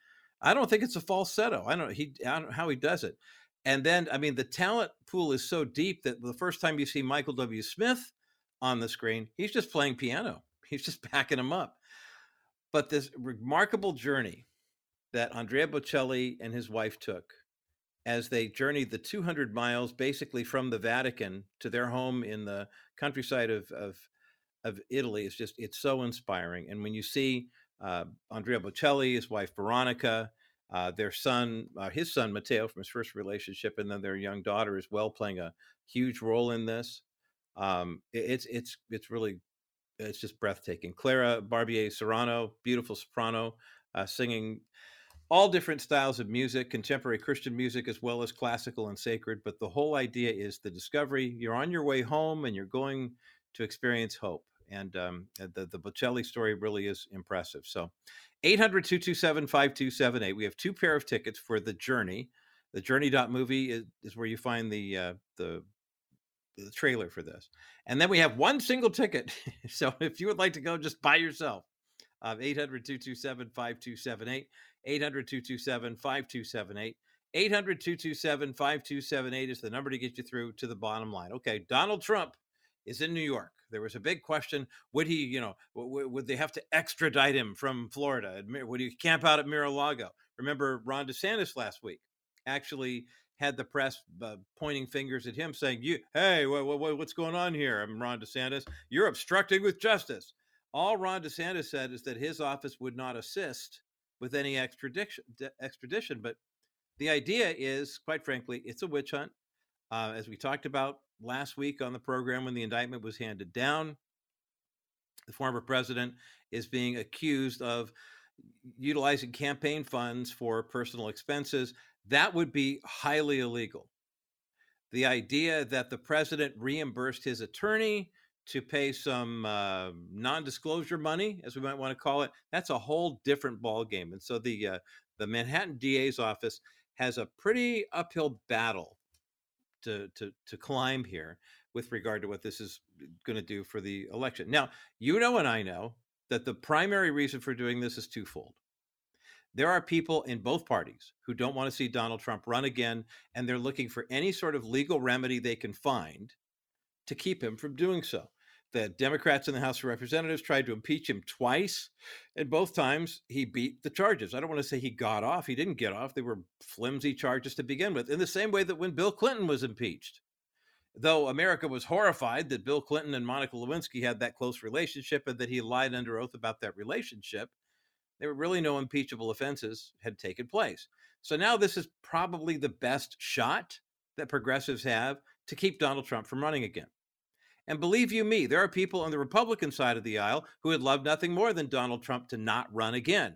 I don't think it's a falsetto. I don't he. I don't know how he does it. And then, I mean, the talent pool is so deep that the first time you see Michael W. Smith on the screen, he's just playing piano. He's just backing him up. But this remarkable journey that Andrea Bocelli and his wife took as they journeyed the 200 miles basically from the Vatican to their home in the countryside of, of, of Italy. is just, it's so inspiring. And when you see uh, Andrea Bocelli, his wife Veronica, uh, their son, uh, his son Matteo from his first relationship, and then their young daughter as well, playing a huge role in this. Um, it's it's it's really it's just breathtaking. Clara Barbier Serrano, beautiful soprano, uh, singing all different styles of music, contemporary Christian music as well as classical and sacred. But the whole idea is the discovery. You're on your way home and you're going to experience hope. And um, the, the Bocelli story really is impressive. So 800 227 5278. We have two pair of tickets for The Journey. The Journey.movie is, is where you find the, uh, the, the trailer for this. And then we have one single ticket. so if you would like to go just by yourself, uh, 800 227 5278. 800 227 5278. 800 227 5278 is the number to get you through to the bottom line. Okay, Donald Trump is in New York. There was a big question would he, you know, w- would they have to extradite him from Florida? Would he camp out at Mar a Lago? Remember Ron DeSantis last week actually had the press uh, pointing fingers at him saying, "You, hey, what's going on here? I'm Ron DeSantis. You're obstructing with justice." All Ron DeSantis said is that his office would not assist with any extradition. Extradition, but the idea is, quite frankly, it's a witch hunt. Uh, as we talked about last week on the program when the indictment was handed down, the former president is being accused of utilizing campaign funds for personal expenses. That would be highly illegal. The idea that the president reimbursed his attorney to pay some uh, non-disclosure money, as we might want to call it, that's a whole different ballgame. And so the uh, the Manhattan DA's office has a pretty uphill battle to to to climb here with regard to what this is going to do for the election. Now, you know and I know that the primary reason for doing this is twofold. There are people in both parties who don't want to see Donald Trump run again, and they're looking for any sort of legal remedy they can find to keep him from doing so. The Democrats in the House of Representatives tried to impeach him twice, and both times he beat the charges. I don't want to say he got off. He didn't get off. They were flimsy charges to begin with, in the same way that when Bill Clinton was impeached. Though America was horrified that Bill Clinton and Monica Lewinsky had that close relationship and that he lied under oath about that relationship, there were really no impeachable offenses had taken place. So now this is probably the best shot that progressives have to keep Donald Trump from running again. And believe you me, there are people on the Republican side of the aisle who would love nothing more than Donald Trump to not run again.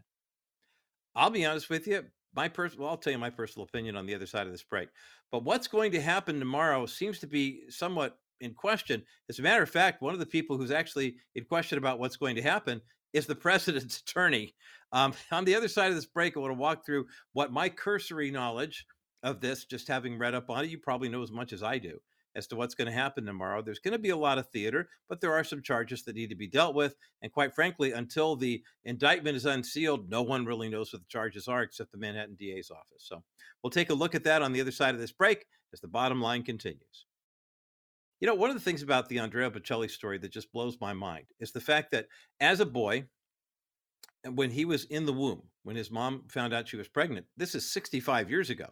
I'll be honest with you, my personal well, I'll tell you my personal opinion on the other side of this break. But what's going to happen tomorrow seems to be somewhat in question. As a matter of fact, one of the people who's actually in question about what's going to happen is the president's attorney. Um, on the other side of this break, I want to walk through what my cursory knowledge of this, just having read up on it, you probably know as much as I do as to what's going to happen tomorrow. There's going to be a lot of theater, but there are some charges that need to be dealt with. And quite frankly, until the indictment is unsealed, no one really knows what the charges are except the Manhattan DA's office. So we'll take a look at that on the other side of this break as the bottom line continues. You know, one of the things about the Andrea Bocelli story that just blows my mind is the fact that as a boy, when he was in the womb, when his mom found out she was pregnant, this is 65 years ago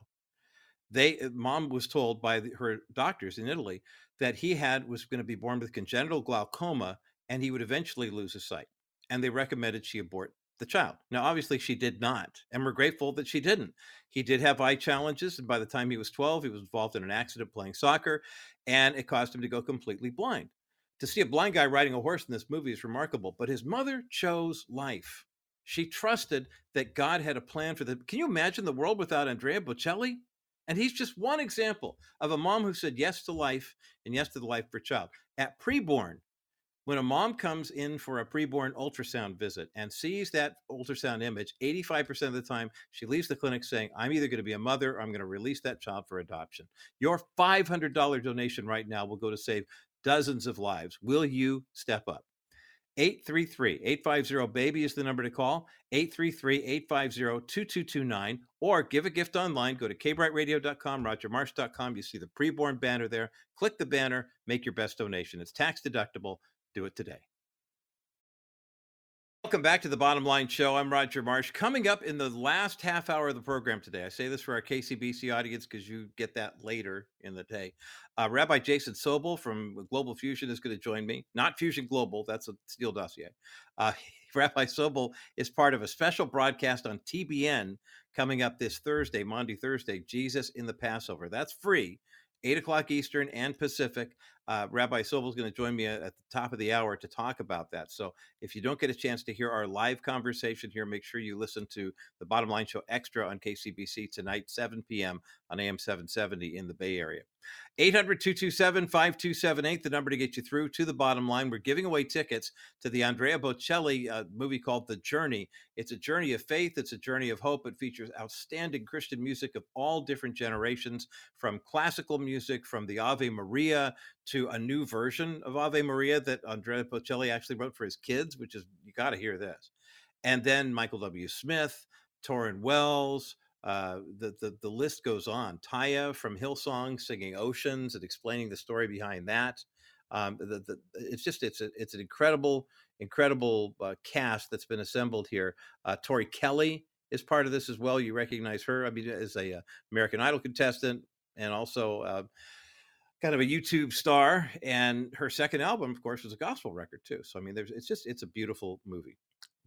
they uh, mom was told by the, her doctors in Italy that he had was going to be born with congenital glaucoma and he would eventually lose his sight. And they recommended she abort the child. Now, obviously, she did not, and we're grateful that she didn't. He did have eye challenges, and by the time he was 12, he was involved in an accident playing soccer, and it caused him to go completely blind. To see a blind guy riding a horse in this movie is remarkable, but his mother chose life. She trusted that God had a plan for them. Can you imagine the world without Andrea Bocelli? And he's just one example of a mom who said yes to life and yes to the life for child. At preborn, when a mom comes in for a preborn ultrasound visit and sees that ultrasound image, 85% of the time she leaves the clinic saying, I'm either going to be a mother or I'm going to release that child for adoption. Your $500 donation right now will go to save dozens of lives. Will you step up? 833 850 BABY is the number to call. 833 850 2229. Or give a gift online. Go to kbrightradio.com, rogermarsh.com. You see the preborn banner there. Click the banner, make your best donation. It's tax deductible. Do it today. Welcome back to the Bottom Line Show. I'm Roger Marsh. Coming up in the last half hour of the program today, I say this for our KCBC audience because you get that later in the day. Uh, Rabbi Jason Sobel from Global Fusion is going to join me. Not Fusion Global, that's a Steele dossier. Uh, Rabbi Sobel is part of a special broadcast on TBN coming up this Thursday, Monday, Thursday, Jesus in the Passover. That's free. 8 o'clock Eastern and Pacific. Uh, Rabbi Sobel is going to join me at the top of the hour to talk about that. So if you don't get a chance to hear our live conversation here, make sure you listen to the Bottom Line Show Extra on KCBC tonight, 7 p.m. on AM 770 in the Bay Area. 800 227 5278, the number to get you through to the bottom line. We're giving away tickets to the Andrea Bocelli uh, movie called The Journey. It's a journey of faith, it's a journey of hope. It features outstanding Christian music of all different generations, from classical music, from the Ave Maria to a new version of Ave Maria that Andrea Bocelli actually wrote for his kids, which is, you got to hear this. And then Michael W. Smith, Tauren Wells, uh, the, the the list goes on. Taya from Hillsong singing "Oceans" and explaining the story behind that. Um, the, the, it's just it's a, it's an incredible incredible uh, cast that's been assembled here. Uh, Tori Kelly is part of this as well. You recognize her, I mean, as a uh, American Idol contestant and also uh, kind of a YouTube star. And her second album, of course, was a gospel record too. So I mean, there's it's just it's a beautiful movie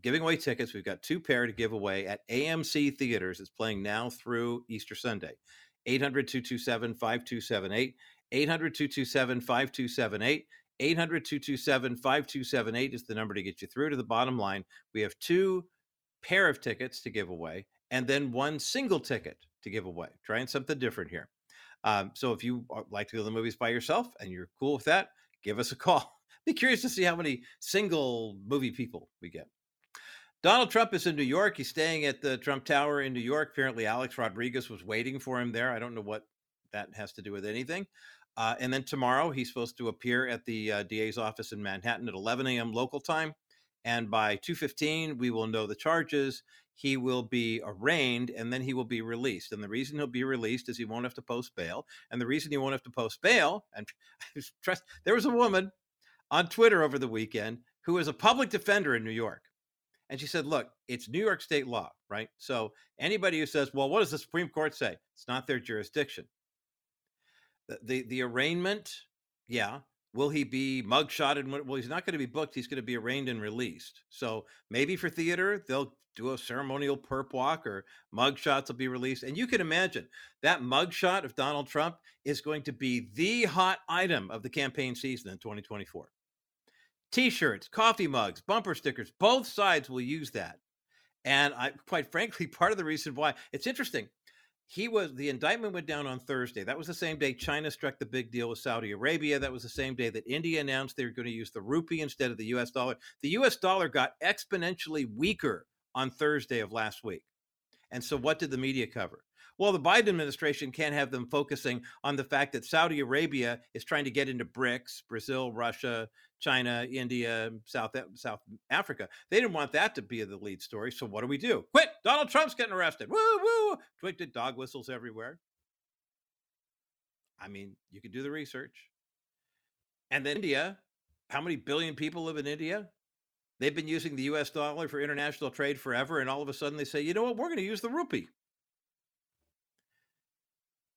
giving away tickets. We've got two pair to give away at AMC Theaters. It's playing now through Easter Sunday. 800 227 5278. 800 227 5278. 800 227 5278 is the number to get you through to the bottom line. We have two pair of tickets to give away and then one single ticket to give away. Trying something different here. Um, so if you like to go to the movies by yourself and you're cool with that, give us a call. Be curious to see how many single movie people we get. Donald Trump is in New York. He's staying at the Trump Tower in New York. Apparently, Alex Rodriguez was waiting for him there. I don't know what that has to do with anything. Uh, and then tomorrow, he's supposed to appear at the uh, DA's office in Manhattan at 11 a.m. local time. And by 2:15, we will know the charges. He will be arraigned, and then he will be released. And the reason he'll be released is he won't have to post bail. And the reason he won't have to post bail, and trust, there was a woman on Twitter over the weekend who is a public defender in New York. And she said, look, it's New York state law, right? So anybody who says, well, what does the Supreme Court say? It's not their jurisdiction. The, the, the arraignment, yeah. Will he be mugshotted? Well, he's not going to be booked. He's going to be arraigned and released. So maybe for theater, they'll do a ceremonial perp walk or mugshots will be released. And you can imagine that mugshot of Donald Trump is going to be the hot item of the campaign season in 2024 t-shirts, coffee mugs, bumper stickers. Both sides will use that. And I quite frankly, part of the reason why it's interesting, he was the indictment went down on Thursday. That was the same day China struck the big deal with Saudi Arabia. That was the same day that India announced they were going to use the rupee instead of the US dollar. The US dollar got exponentially weaker on Thursday of last week. And so what did the media cover? Well, the Biden administration can't have them focusing on the fact that Saudi Arabia is trying to get into BRICS, Brazil, Russia, China, India, South South Africa. They didn't want that to be the lead story. So what do we do? Quit! Donald Trump's getting arrested. Woo woo! Twigged dog whistles everywhere. I mean, you could do the research. And then India, how many billion people live in India? They've been using the US dollar for international trade forever, and all of a sudden they say, you know what, we're going to use the rupee.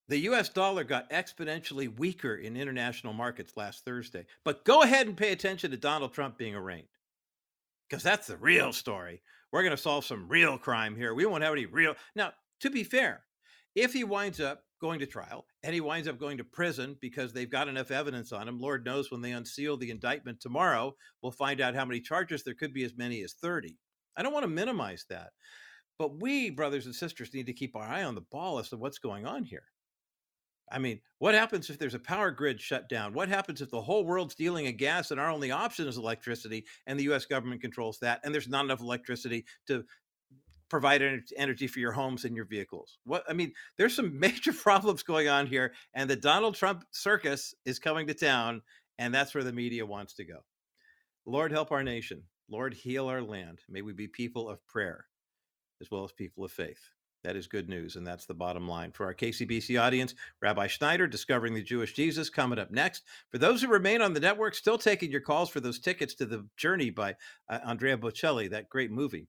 The US dollar got exponentially weaker in international markets last Thursday. But go ahead and pay attention to Donald Trump being arraigned because that's the real story. We're going to solve some real crime here. We won't have any real. Now, to be fair, if he winds up going to trial and he winds up going to prison because they've got enough evidence on him, Lord knows when they unseal the indictment tomorrow, we'll find out how many charges. There could be as many as 30. I don't want to minimize that. But we, brothers and sisters, need to keep our eye on the ball as to what's going on here. I mean, what happens if there's a power grid shut down? What happens if the whole world's dealing in gas and our only option is electricity and the US government controls that and there's not enough electricity to provide energy for your homes and your vehicles? What I mean, there's some major problems going on here and the Donald Trump circus is coming to town and that's where the media wants to go. Lord help our nation. Lord heal our land. May we be people of prayer as well as people of faith. That is good news, and that's the bottom line. For our KCBC audience, Rabbi Schneider, Discovering the Jewish Jesus, coming up next. For those who remain on the network, still taking your calls for those tickets to The Journey by uh, Andrea Bocelli, that great movie.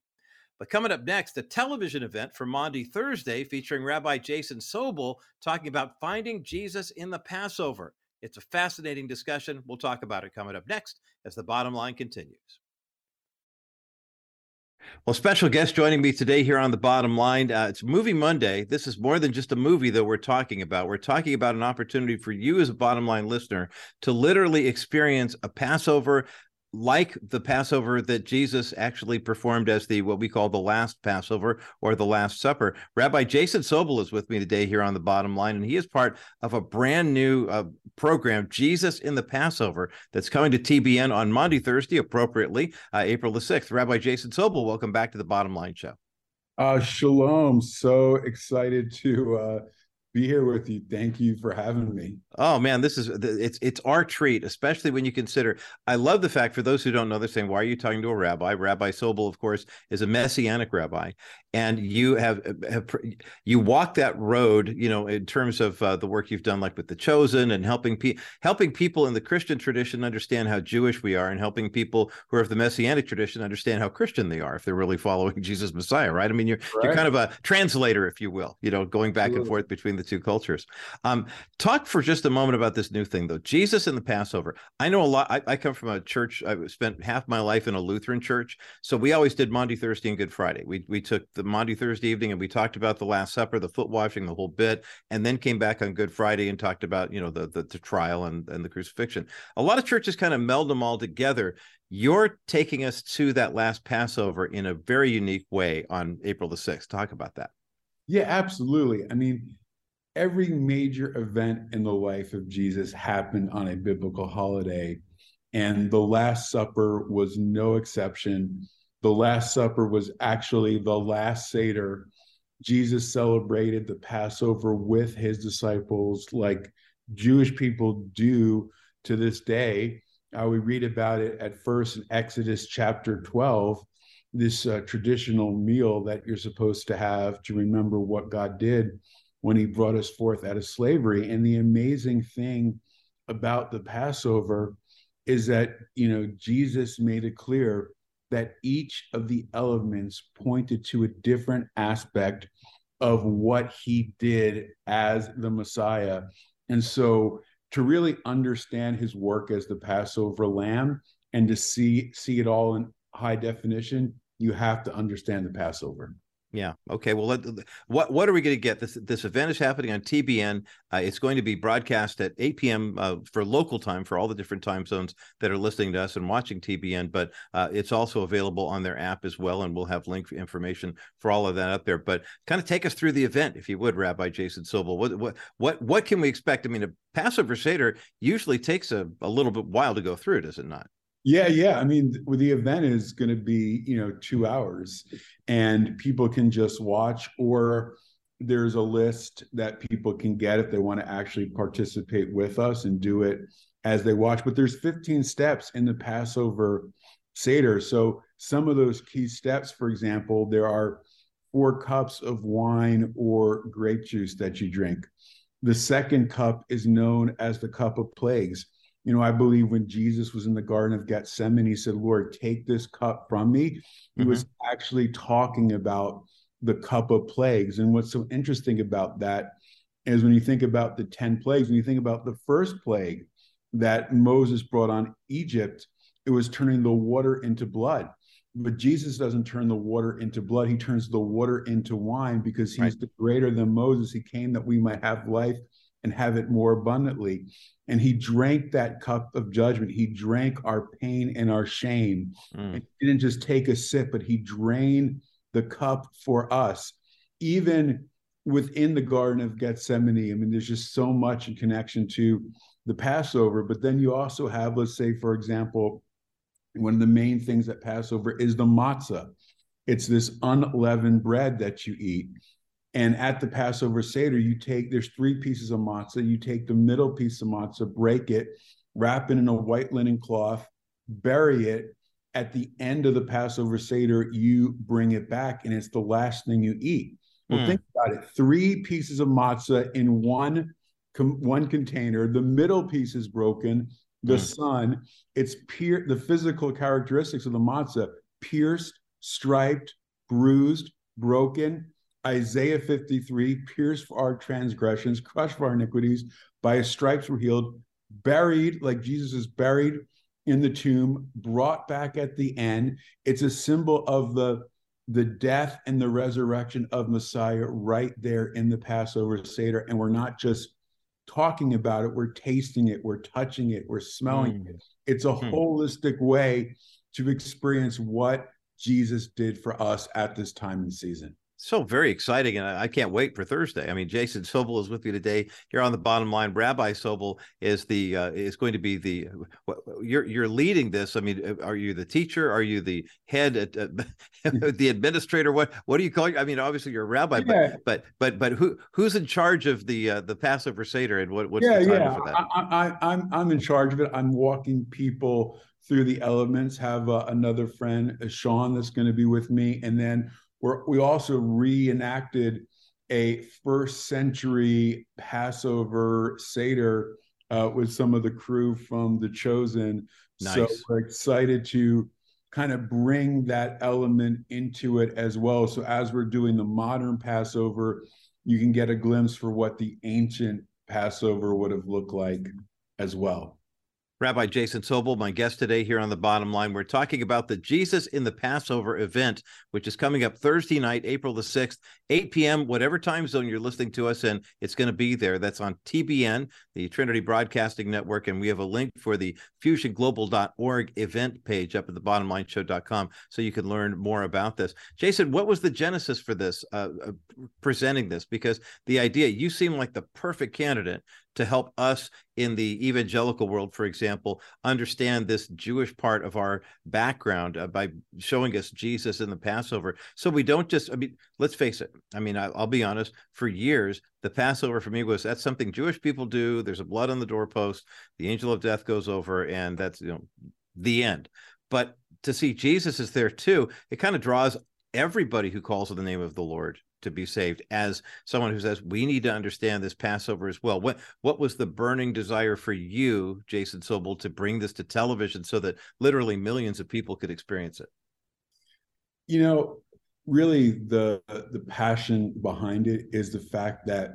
But coming up next, a television event for Maundy Thursday featuring Rabbi Jason Sobel talking about finding Jesus in the Passover. It's a fascinating discussion. We'll talk about it coming up next as the bottom line continues. Well, special guest joining me today here on the bottom line. Uh, it's Movie Monday. This is more than just a movie, that we're talking about. We're talking about an opportunity for you as a bottom line listener to literally experience a Passover like the Passover that Jesus actually performed as the what we call the last Passover or the Last Supper. Rabbi Jason Sobel is with me today here on the bottom line, and he is part of a brand new uh, program, Jesus in the Passover, that's coming to TBN on Monday, Thursday, appropriately, uh, April the 6th. Rabbi Jason Sobel, welcome back to the bottom line show. Uh, shalom. So excited to uh, be here with you. Thank you for having me. Oh man, this is it's it's our treat, especially when you consider. I love the fact for those who don't know, they're saying, "Why are you talking to a rabbi?" Rabbi Sobel, of course, is a messianic rabbi, and you have, have you walk that road, you know, in terms of uh, the work you've done, like with the Chosen and helping people helping people in the Christian tradition understand how Jewish we are, and helping people who are of the messianic tradition understand how Christian they are if they're really following Jesus Messiah, right? I mean, you're right. you're kind of a translator, if you will, you know, going back Absolutely. and forth between the two cultures. Um, talk for just a moment about this new thing, though. Jesus and the Passover. I know a lot. I, I, come from a church. I spent half my life in a Lutheran church, so we always did Monday, Thursday and Good Friday. We we took the Monday, Thursday evening and we talked about the Last Supper, the foot washing, the whole bit, and then came back on Good Friday and talked about you know the the, the trial and and the crucifixion. A lot of churches kind of meld them all together. You're taking us to that last Passover in a very unique way on April the 6th. Talk about that. Yeah, absolutely. I mean, every major event in the life of Jesus happened on a biblical holiday, and the Last Supper was no exception. The Last Supper was actually the last Seder. Jesus celebrated the Passover with his disciples, like Jewish people do to this day. Uh, we read about it at first in Exodus chapter 12 this uh, traditional meal that you're supposed to have to remember what God did when he brought us forth out of slavery. And the amazing thing about the Passover is that, you know, Jesus made it clear that each of the elements pointed to a different aspect of what he did as the Messiah. And so to really understand his work as the Passover lamb and to see see it all in high definition, you have to understand the Passover. Yeah. Okay. Well, let, what what are we going to get? This this event is happening on TBN. Uh, it's going to be broadcast at 8 p.m. Uh, for local time for all the different time zones that are listening to us and watching TBN. But uh, it's also available on their app as well, and we'll have link information for all of that up there. But kind of take us through the event, if you would, Rabbi Jason Sobel. What what what what can we expect? I mean, a Passover Seder usually takes a, a little bit while to go through, does it not? Yeah, yeah. I mean, the event is going to be, you know, two hours and people can just watch, or there's a list that people can get if they want to actually participate with us and do it as they watch. But there's 15 steps in the Passover Seder. So some of those key steps, for example, there are four cups of wine or grape juice that you drink. The second cup is known as the cup of plagues you know, I believe when Jesus was in the Garden of Gethsemane, he said, Lord, take this cup from me. He mm-hmm. was actually talking about the cup of plagues. And what's so interesting about that is when you think about the 10 plagues, when you think about the first plague that Moses brought on Egypt, it was turning the water into blood. But Jesus doesn't turn the water into blood. He turns the water into wine because he's right. the greater than Moses. He came that we might have life and have it more abundantly. And he drank that cup of judgment. He drank our pain and our shame. Mm. he didn't just take a sip, but he drained the cup for us. Even within the Garden of Gethsemane, I mean, there's just so much in connection to the Passover. But then you also have, let's say, for example, one of the main things at Passover is the matzah. It's this unleavened bread that you eat. And at the Passover Seder, you take, there's three pieces of matzah. You take the middle piece of matzah, break it, wrap it in a white linen cloth, bury it. At the end of the Passover Seder, you bring it back, and it's the last thing you eat. Well, mm. think about it: three pieces of matzah in one one container. The middle piece is broken. The mm. Son, it's pier- the physical characteristics of the matzah: pierced, striped, bruised, broken. Isaiah 53, pierced for our transgressions, crushed for our iniquities, by his stripes were healed, buried like Jesus is buried in the tomb, brought back at the end. It's a symbol of the, the death and the resurrection of Messiah right there in the Passover Seder. And we're not just talking about it, we're tasting it, we're touching it, we're smelling mm. it. It's a mm. holistic way to experience what Jesus did for us at this time and season so very exciting, and I, can't wait for Thursday. I mean, Jason Sobel is with me today here on the bottom line. Rabbi Sobel is the uh, is going to be the you're you're leading this. I mean, uh, are you the teacher? Are you the head, at, uh, the administrator? What what do you call? You? I mean, obviously you're a rabbi, yeah. but but but but who who's in charge of the uh, the Passover Seder and what what's yeah, the yeah. for that? I, I, I'm I'm in charge of it. I'm walking people through the elements. Have uh, another friend, uh, Sean, that's going to be with me, and then we're, we also reenacted a first century Passover Seder uh, with some of the crew from The Chosen. Nice. So we're excited to kind of bring that element into it as well. So as we're doing the modern Passover, you can get a glimpse for what the ancient Passover would have looked like as well. Rabbi Jason Sobel, my guest today here on the bottom line. We're talking about the Jesus in the Passover event, which is coming up Thursday night, April the 6th, 8 p.m., whatever time zone you're listening to us in, it's going to be there. That's on TBN, the Trinity Broadcasting Network. And we have a link for the fusionglobal.org event page up at the bottomlineshow.com so you can learn more about this. Jason, what was the genesis for this, uh, uh, presenting this? Because the idea, you seem like the perfect candidate to help us in the evangelical world, for example, understand this Jewish part of our background uh, by showing us Jesus in the Passover. So we don't just, I mean, let's face it. I mean, I, will be honest, for years, the Passover for me was that's something Jewish people do. There's a blood on the doorpost, the angel of death goes over, and that's, you know, the end. But to see Jesus is there too, it kind of draws everybody who calls on the name of the Lord to be saved as someone who says we need to understand this passover as well. What what was the burning desire for you jason sobel to bring this to television so that literally millions of people could experience it? You know really the the passion behind it is the fact that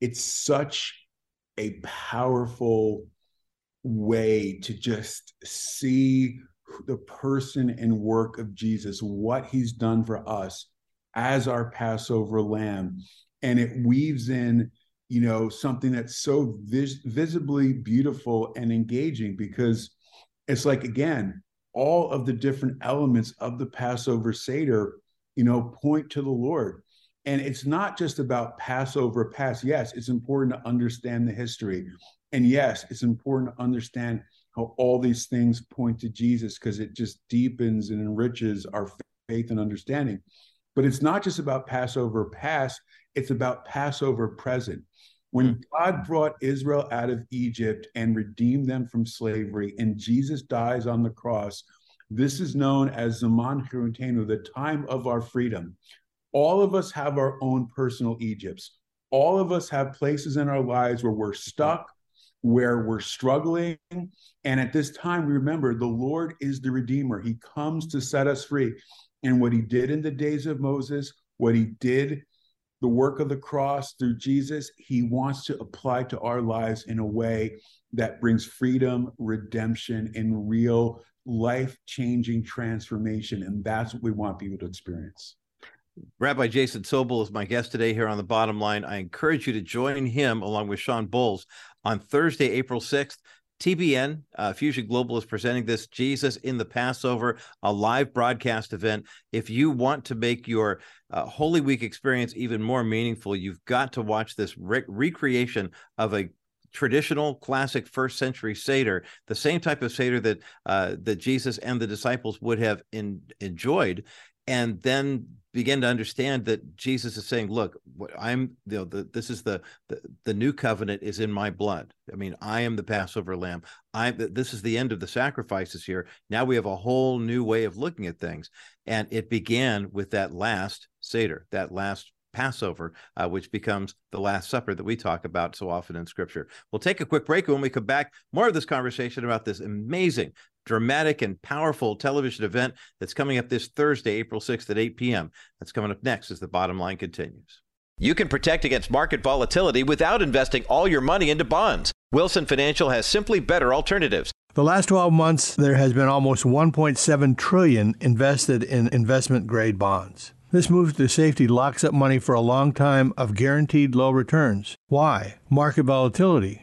it's such a powerful way to just see the person and work of Jesus, what he's done for us as our Passover lamb. And it weaves in, you know, something that's so vis- visibly beautiful and engaging because it's like, again, all of the different elements of the Passover Seder, you know, point to the Lord. And it's not just about Passover past. Yes, it's important to understand the history. And yes, it's important to understand how all these things point to Jesus because it just deepens and enriches our faith and understanding. But it's not just about Passover past, it's about Passover present. When hmm. God brought Israel out of Egypt and redeemed them from slavery, and Jesus dies on the cross, this is known as Zaman Chirutenu, the time of our freedom. All of us have our own personal Egypts. All of us have places in our lives where we're stuck, where we're struggling. And at this time, we remember the Lord is the Redeemer. He comes to set us free. And what he did in the days of Moses, what he did, the work of the cross through Jesus, he wants to apply to our lives in a way that brings freedom, redemption, and real life changing transformation. And that's what we want people to experience. Rabbi Jason Sobel is my guest today here on the bottom line. I encourage you to join him along with Shawn Bolz on Thursday, April 6th. TBN, uh, Fusion Global is presenting this Jesus in the Passover, a live broadcast event. If you want to make your uh, Holy Week experience even more meaningful, you've got to watch this re- recreation of a traditional classic first century seder the same type of seder that uh, that jesus and the disciples would have in, enjoyed and then begin to understand that Jesus is saying, "Look, I'm you know the, this is the, the the new covenant is in my blood. I mean, I am the Passover lamb. I this is the end of the sacrifices here. Now we have a whole new way of looking at things, and it began with that last seder, that last Passover, uh, which becomes the Last Supper that we talk about so often in Scripture. We'll take a quick break. When we come back, more of this conversation about this amazing dramatic and powerful television event that's coming up this Thursday, April 6th at 8 p.m. That's coming up next as the bottom line continues. You can protect against market volatility without investing all your money into bonds. Wilson Financial has simply better alternatives. The last 12 months, there has been almost 1.7 trillion invested in investment grade bonds. This move to safety locks up money for a long time of guaranteed low returns. Why? Market volatility.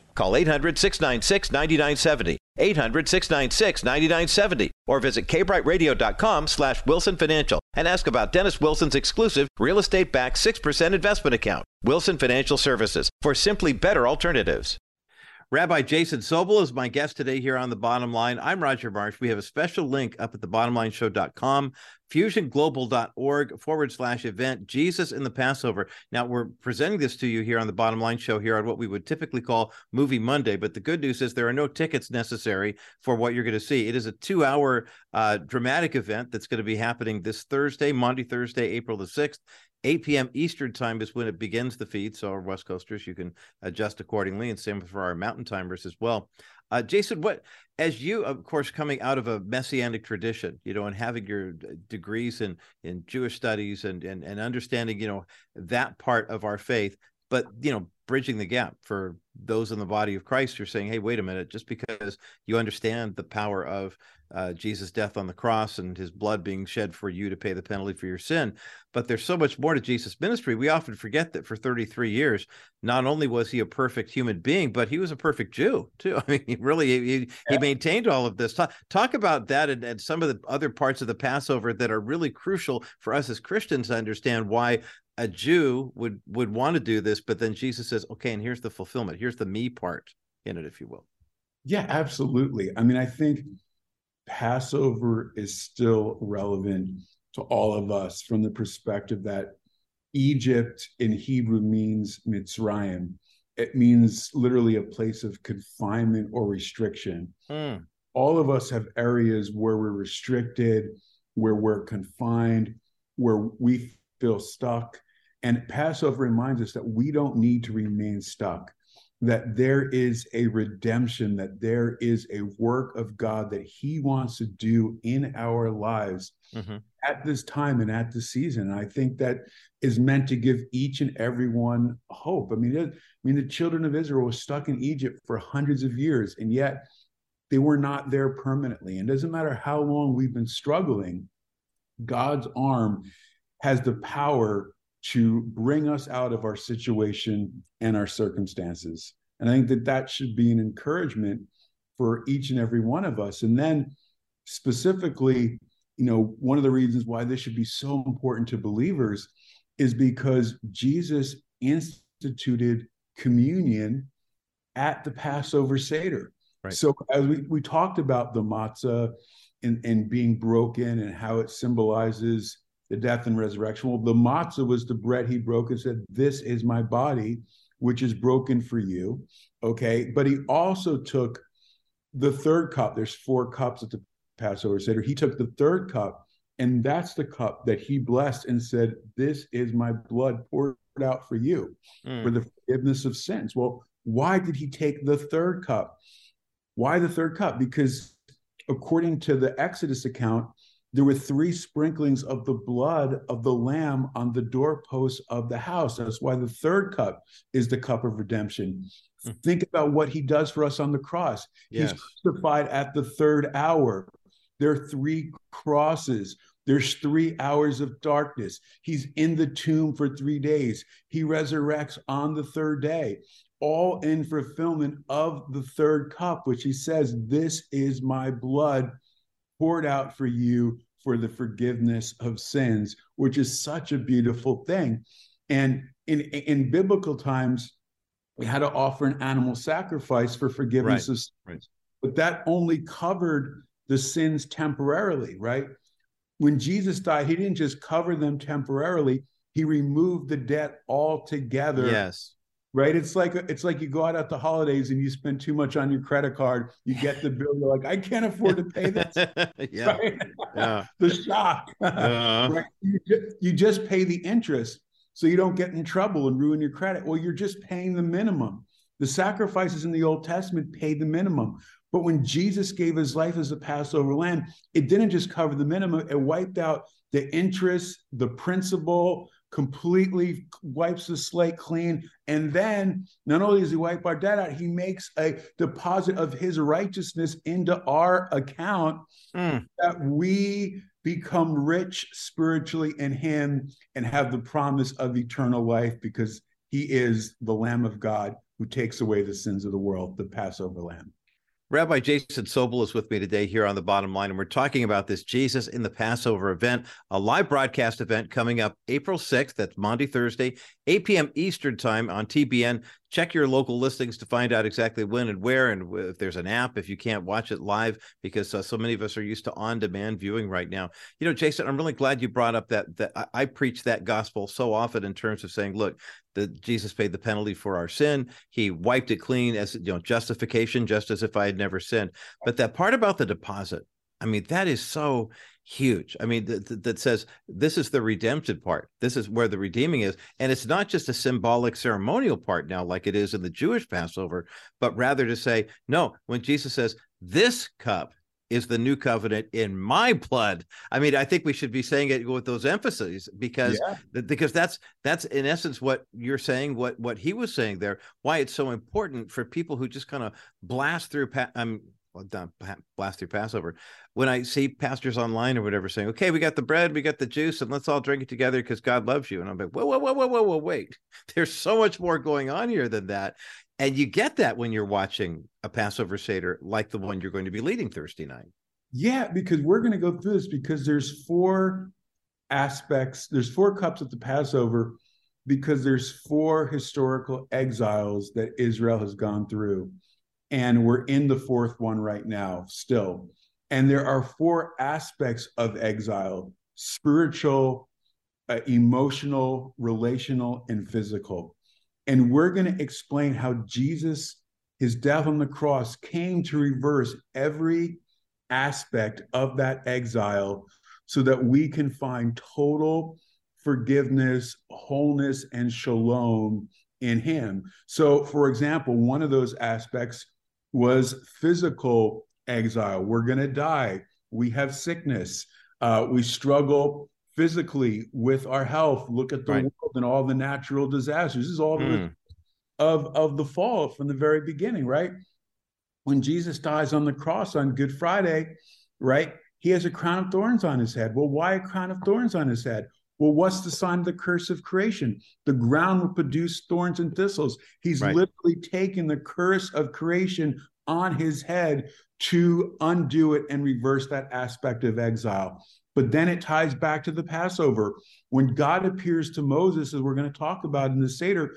Call 800 696 9970, 800 696 9970, or visit kbrightradio.com slash Wilson Financial and ask about Dennis Wilson's exclusive real estate backed 6% investment account, Wilson Financial Services, for simply better alternatives. Rabbi Jason Sobel is my guest today here on The Bottom Line. I'm Roger Marsh. We have a special link up at thebottomlineshow.com, fusionglobal.org forward slash event, Jesus in the Passover. Now, we're presenting this to you here on The Bottom Line Show here on what we would typically call Movie Monday. But the good news is there are no tickets necessary for what you're going to see. It is a two hour uh, dramatic event that's going to be happening this Thursday, Monday, Thursday, April the 6th 8 p.m. Eastern time is when it begins the feed. So, our West Coasters, you can adjust accordingly, and same for our Mountain Timers as well. Uh, Jason, what as you, of course, coming out of a messianic tradition, you know, and having your degrees in in Jewish studies and and and understanding, you know, that part of our faith, but you know, bridging the gap for those in the body of Christ who are saying, "Hey, wait a minute! Just because you understand the power of uh, Jesus' death on the cross and His blood being shed for you to pay the penalty for your sin, but there's so much more to Jesus' ministry. We often forget that for 33 years, not only was He a perfect human being, but He was a perfect Jew too. I mean, he really he, yeah. he maintained all of this. Talk, talk about that and, and some of the other parts of the Passover that are really crucial for us as Christians to understand why a Jew would would want to do this, but then Jesus says, "Okay, and here's the fulfillment. Here's the me part in it, if you will." Yeah, absolutely. I mean, I think Passover is still relevant to all of us from the perspective that Egypt in Hebrew means Mitzrayim. It means literally a place of confinement or restriction. Mm. All of us have areas where we're restricted, where we're confined, where we feel stuck. And Passover reminds us that we don't need to remain stuck, that there is a redemption, that there is a work of God that He wants to do in our lives mm-hmm. at this time and at this season. And I think that is meant to give each and every one hope. I mean, it, I mean, the children of Israel were stuck in Egypt for hundreds of years, and yet they were not there permanently. And doesn't matter how long we've been struggling, God's arm has the power to bring us out of our situation and our circumstances. And I think that that should be an encouragement for each and every one of us. And then specifically, you know, one of the reasons why this should be so important to believers is because Jesus instituted communion at the Passover Seder. Right. So as we, we talked about the matzah and, and being broken and how it symbolizes the death and resurrection. Well, the matzah was the bread he broke and said, This is my body, which is broken for you. Okay. But he also took the third cup. There's four cups at the Passover Seder. He took the third cup, and that's the cup that he blessed and said, This is my blood poured out for you mm. for the forgiveness of sins. Well, why did he take the third cup? Why the third cup? Because according to the Exodus account, there were three sprinklings of the blood of the lamb on the doorposts of the house. That's why the third cup is the cup of redemption. Mm. Think about what he does for us on the cross. Yes. He's crucified at the third hour. There are three crosses. There's three hours of darkness. He's in the tomb for three days. He resurrects on the third day, all in fulfillment of the third cup, which he says, This is my blood poured out for you for the forgiveness of sins, which is such a beautiful thing. And in, in biblical times, we had to offer an animal sacrifice for forgiveness right. of sins. Right. But that only covered the sins temporarily, right? When Jesus died, he didn't just cover them temporarily, he removed the debt altogether. Yes right? It's like it's like you go out at the holidays and you spend too much on your credit card. You get the bill, you're like, I can't afford to pay this. yeah. Yeah. the shock. Uh-huh. right? you, just, you just pay the interest so you don't get in trouble and ruin your credit. Well, you're just paying the minimum. The sacrifices in the Old Testament paid the minimum. But when Jesus gave his life as a Passover lamb, it didn't just cover the minimum, it wiped out the interest, the principal, completely wipes the slate clean. And then not only does he wipe our debt out, he makes a deposit of his righteousness into our account mm. that we become rich spiritually in him and have the promise of eternal life because he is the Lamb of God who takes away the sins of the world, the Passover Lamb. Rabbi Jason Sobel is with me today here on the bottom line, and we're talking about this Jesus in the Passover event, a live broadcast event coming up April 6th. That's Monday, Thursday, 8 p.m. Eastern Time on TBN. Check your local listings to find out exactly when and where, and if there's an app, if you can't watch it live, because uh, so many of us are used to on-demand viewing right now. You know, Jason, I'm really glad you brought up that that I, I preach that gospel so often in terms of saying, look, that Jesus paid the penalty for our sin. He wiped it clean as you know justification, just as if I had never sinned. But that part about the deposit, I mean, that is so huge. I mean, that, that says this is the redemptive part. This is where the redeeming is, and it's not just a symbolic ceremonial part now, like it is in the Jewish Passover, but rather to say, no. When Jesus says, "This cup is the new covenant in my blood. I mean, I think we should be saying it with those emphases because yeah. because that's that's in essence what you're saying, what what he was saying there. Why it's so important for people who just kind of blast through. I'm well, not blast through Passover. When I see pastors online or whatever saying, "Okay, we got the bread, we got the juice, and let's all drink it together because God loves you," and I'm like, "Whoa, whoa, whoa, whoa, whoa, whoa, wait! There's so much more going on here than that." And you get that when you're watching a Passover Seder like the one you're going to be leading Thursday night. Yeah, because we're going to go through this because there's four aspects, there's four cups at the Passover because there's four historical exiles that Israel has gone through. And we're in the fourth one right now, still. And there are four aspects of exile spiritual, uh, emotional, relational, and physical. And we're going to explain how Jesus, his death on the cross, came to reverse every aspect of that exile so that we can find total forgiveness, wholeness, and shalom in him. So, for example, one of those aspects was physical exile. We're going to die. We have sickness. Uh, we struggle physically with our health. Look at the right. world and all the natural disasters. This is all mm. of of the fall from the very beginning, right? When Jesus dies on the cross on Good Friday, right? He has a crown of thorns on his head. Well, why a crown of thorns on his head? Well, what's the sign of the curse of creation? The ground will produce thorns and thistles. He's right. literally taken the curse of creation on his head to undo it and reverse that aspect of exile. But then it ties back to the Passover. When God appears to Moses, as we're going to talk about in the Seder,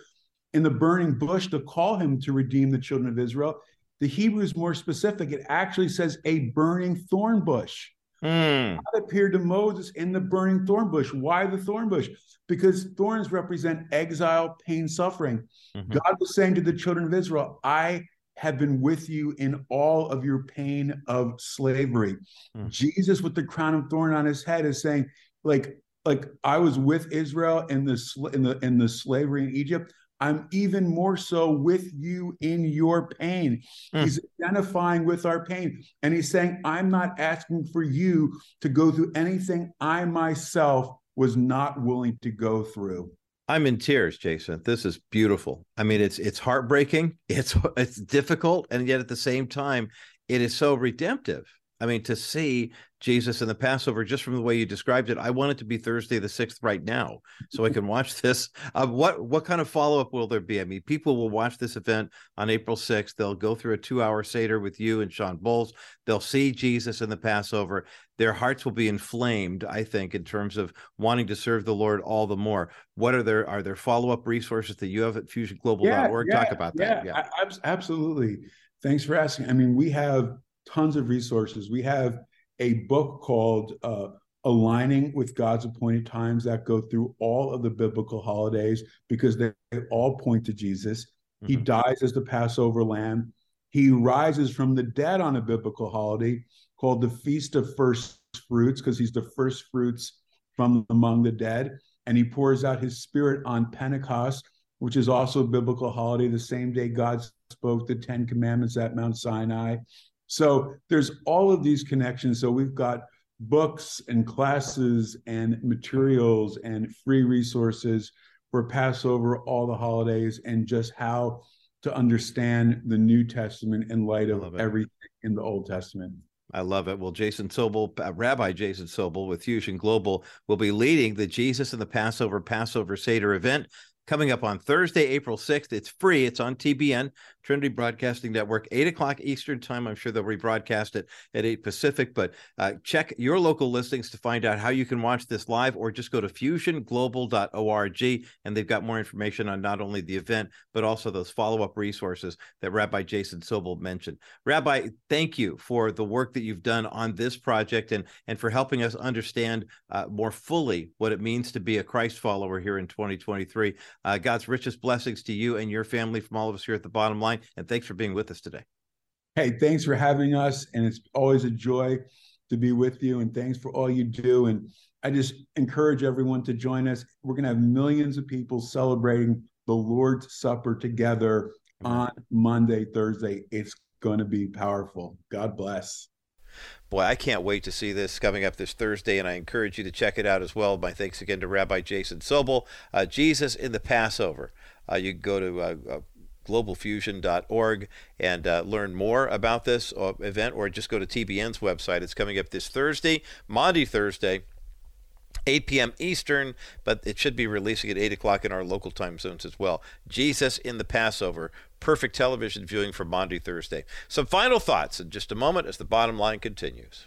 in the burning bush to call him to redeem the children of Israel, the Hebrew is more specific. It actually says a burning thorn bush. Mm. God appeared to Moses in the burning thorn bush. Why the thorn bush? Because thorns represent exile, pain, suffering. Mm-hmm. God was saying to the children of Israel, I have been with you in all of your pain of slavery. Mm. Jesus, with the crown of thorn on his head, is saying, like, like I was with Israel in the in the in the slavery in Egypt. I'm even more so with you in your pain. Mm. He's identifying with our pain. And he's saying, I'm not asking for you to go through anything I myself was not willing to go through. I'm in tears, Jason. This is beautiful. I mean, it's it's heartbreaking, it's it's difficult, and yet at the same time, it is so redemptive. I mean, to see Jesus in the Passover, just from the way you described it, I want it to be Thursday the sixth right now, so I can watch this. Uh, what what kind of follow up will there be? I mean, people will watch this event on April sixth. They'll go through a two hour seder with you and Shawn Bolz. They'll see Jesus in the Passover. Their hearts will be inflamed, I think, in terms of wanting to serve the Lord all the more. What are there? Are there follow up resources that you have at FusionGlobal.org? Yeah, Talk about that. Yeah, yeah, absolutely. Thanks for asking. I mean, we have tons of resources. We have a book called uh, Aligning with God's Appointed Times that go through all of the biblical holidays because they all point to Jesus. Mm-hmm. He dies as the Passover lamb. He rises from the dead on a biblical holiday called the Feast of First Fruits because he's the first fruits from among the dead. And he pours out his spirit on Pentecost, which is also a biblical holiday, the same day God spoke the Ten Commandments at Mount Sinai. So there's all of these connections. So we've got books and classes and materials and free resources for Passover, all the holidays, and just how to understand the New Testament in light of everything in the Old Testament. I love it. Well, Jason Sobel, uh, Rabbi Jason Sobel with Fusion Global will be leading the Jesus and the Passover Passover Seder event coming up on Thursday, April 6th. It's free. It's on TBN, Trinity Broadcasting Network, 8 o'clock Eastern Time. I'm sure they'll rebroadcast it at 8 Pacific, but uh, check your local listings to find out how you can watch this live or just go to fusionglobal.org and they've got more information on not only the event, but also those follow up resources that Rabbi Jason Sobel mentioned. Rabbi, thank you for the work that you've done on this project and, and for helping us understand uh, more fully what it means to be a Christ follower here in 2023. Uh, God's richest blessings to you and your family from all of us here at the bottom line. And thanks for being with us today. Hey, thanks for having us. And it's always a joy to be with you. And thanks for all you do. And I just encourage everyone to join us. We're going to have millions of people celebrating the Lord's Supper together on Monday, Thursday. It's going to be powerful. God bless. Boy, I can't wait to see this coming up this Thursday, and I encourage you to check it out as well. My thanks again to Rabbi Jason Sobel. Uh, Jesus in the Passover. Uh, you can go to uh, uh globalfusion.org and uh, learn more about this uh, event, or just go to TBN's website. It's coming up this Thursday, Monday, Thursday. 8 p.m. Eastern, but it should be releasing at 8 o'clock in our local time zones as well. Jesus in the Passover. Perfect television viewing for Monday Thursday. Some final thoughts in just a moment as the bottom line continues.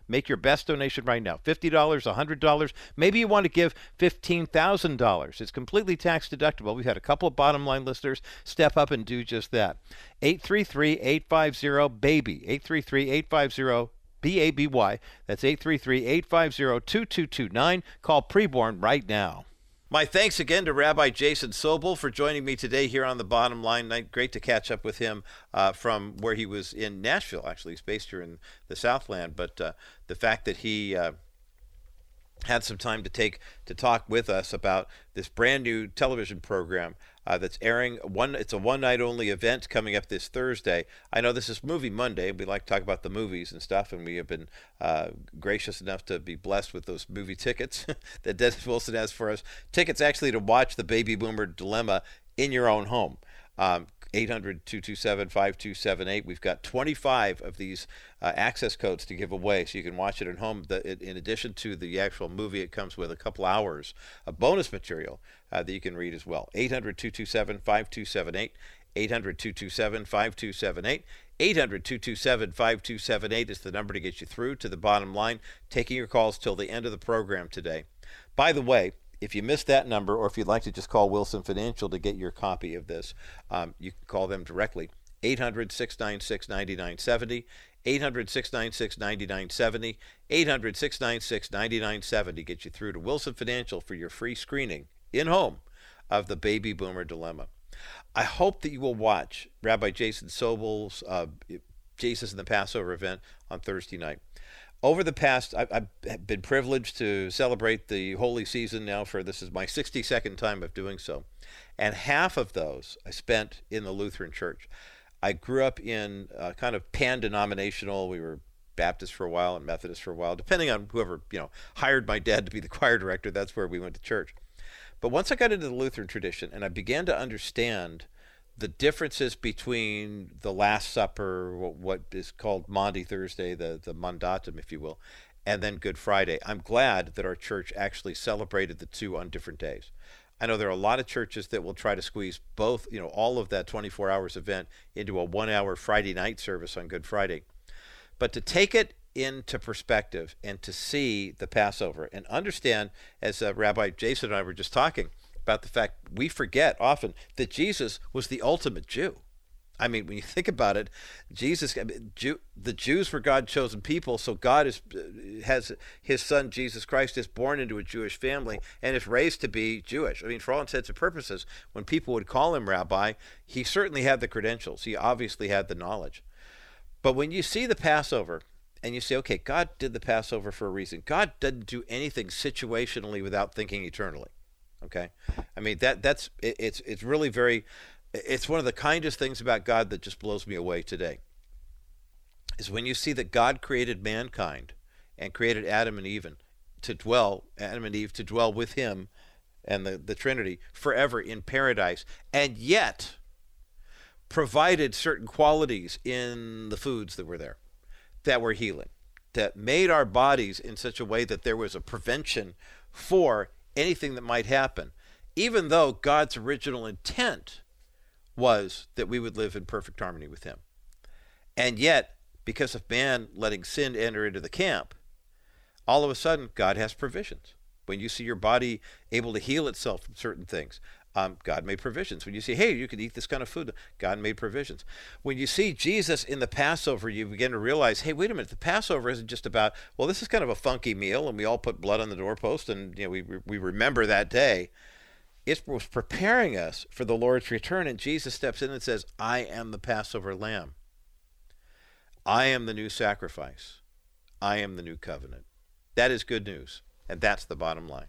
Make your best donation right now $50, $100. Maybe you want to give $15,000. It's completely tax deductible. We've had a couple of bottom line listeners step up and do just that. 833 850 BABY. 833 850 B A B Y. That's 833 850 2229. Call Preborn right now. My thanks again to Rabbi Jason Sobel for joining me today here on the Bottom Line. Great to catch up with him uh, from where he was in Nashville. Actually, he's based here in the Southland, but uh, the fact that he uh, had some time to take to talk with us about this brand new television program uh, that's airing one it's a one night only event coming up this thursday. I know this is movie monday. We like to talk about the movies and stuff and we have been uh, gracious enough to be blessed with those movie tickets that dennis wilson has for us. Tickets actually to watch the baby boomer dilemma in your own home. Um, 800 227 5278. We've got 25 of these uh, access codes to give away, so you can watch it at home. The, it, in addition to the actual movie, it comes with a couple hours of bonus material uh, that you can read as well. 800 227 5278. 800 227 5278. 800 227 5278 is the number to get you through to the bottom line. Taking your calls till the end of the program today. By the way, if you missed that number, or if you'd like to just call Wilson Financial to get your copy of this, um, you can call them directly. 800 696 9970. 800 696 9970. 800 696 9970 get you through to Wilson Financial for your free screening in home of the baby boomer dilemma. I hope that you will watch Rabbi Jason Sobel's uh, Jesus in the Passover event on Thursday night over the past, I've, I've, been privileged to celebrate the holy season now for this is my 62nd time of doing so. And half of those I spent in the Lutheran Church. I grew up in kind of pan denominational. We were Baptist for a while and Methodist for a while, depending on whoever, you know, hired my dad to be the choir director. That's where we went to church. But once I got into the Lutheran tradition and I began to understand the differences between the Last Supper, what is called Maundy Thursday, the, the Mandatum, if you will, and then Good Friday. I'm glad that our church actually celebrated the two on different days. I know there are a lot of churches that will try to squeeze both, you know, all of that 24 hours event into a one hour Friday night service on Good Friday. But to take it into perspective and to see the Passover and understand, as uh, Rabbi Jason and I were just talking, about the fact we forget often that Jesus was the ultimate Jew. I mean, when you think about it, Jesus, I mean, Jew, the Jews were God's chosen people, so God is uh, has His Son Jesus Christ is born into a Jewish family and is raised to be Jewish. I mean, for all intents and purposes, when people would call him Rabbi, he certainly had the credentials. He obviously had the knowledge. But when you see the Passover and you say, okay, God did the Passover for a reason. God doesn't do anything situationally without thinking eternally. Okay, I mean that that's it, it's it's really very it's one of the kindest things about God that just blows me away today. Is when you see that God created mankind and created Adam and Eve to dwell, Adam and Eve to dwell with him and the, the Trinity forever in paradise, and yet provided certain qualities in the foods that were there that were healing, that made our bodies in such a way that there was a prevention for anything that might happen, even though God's original intent was that we would live in perfect harmony with him. And yet, because of man letting sin enter into the camp, all of a sudden God has provisions. When you see your body able to heal itself from certain things, um, God made provisions. When you see, hey, you can eat this kind of food, God made provisions. When you see Jesus in the Passover, you begin to realize, hey, wait a minute, the Passover isn't just about, well, this is kind of a funky meal, and we all put blood on the doorpost, and you know, we we remember that day it was preparing us for the Lord's return. And Jesus steps in and says, I am the Passover lamb. I am the new sacrifice. I am the new covenant. That is good news. And that's the bottom line.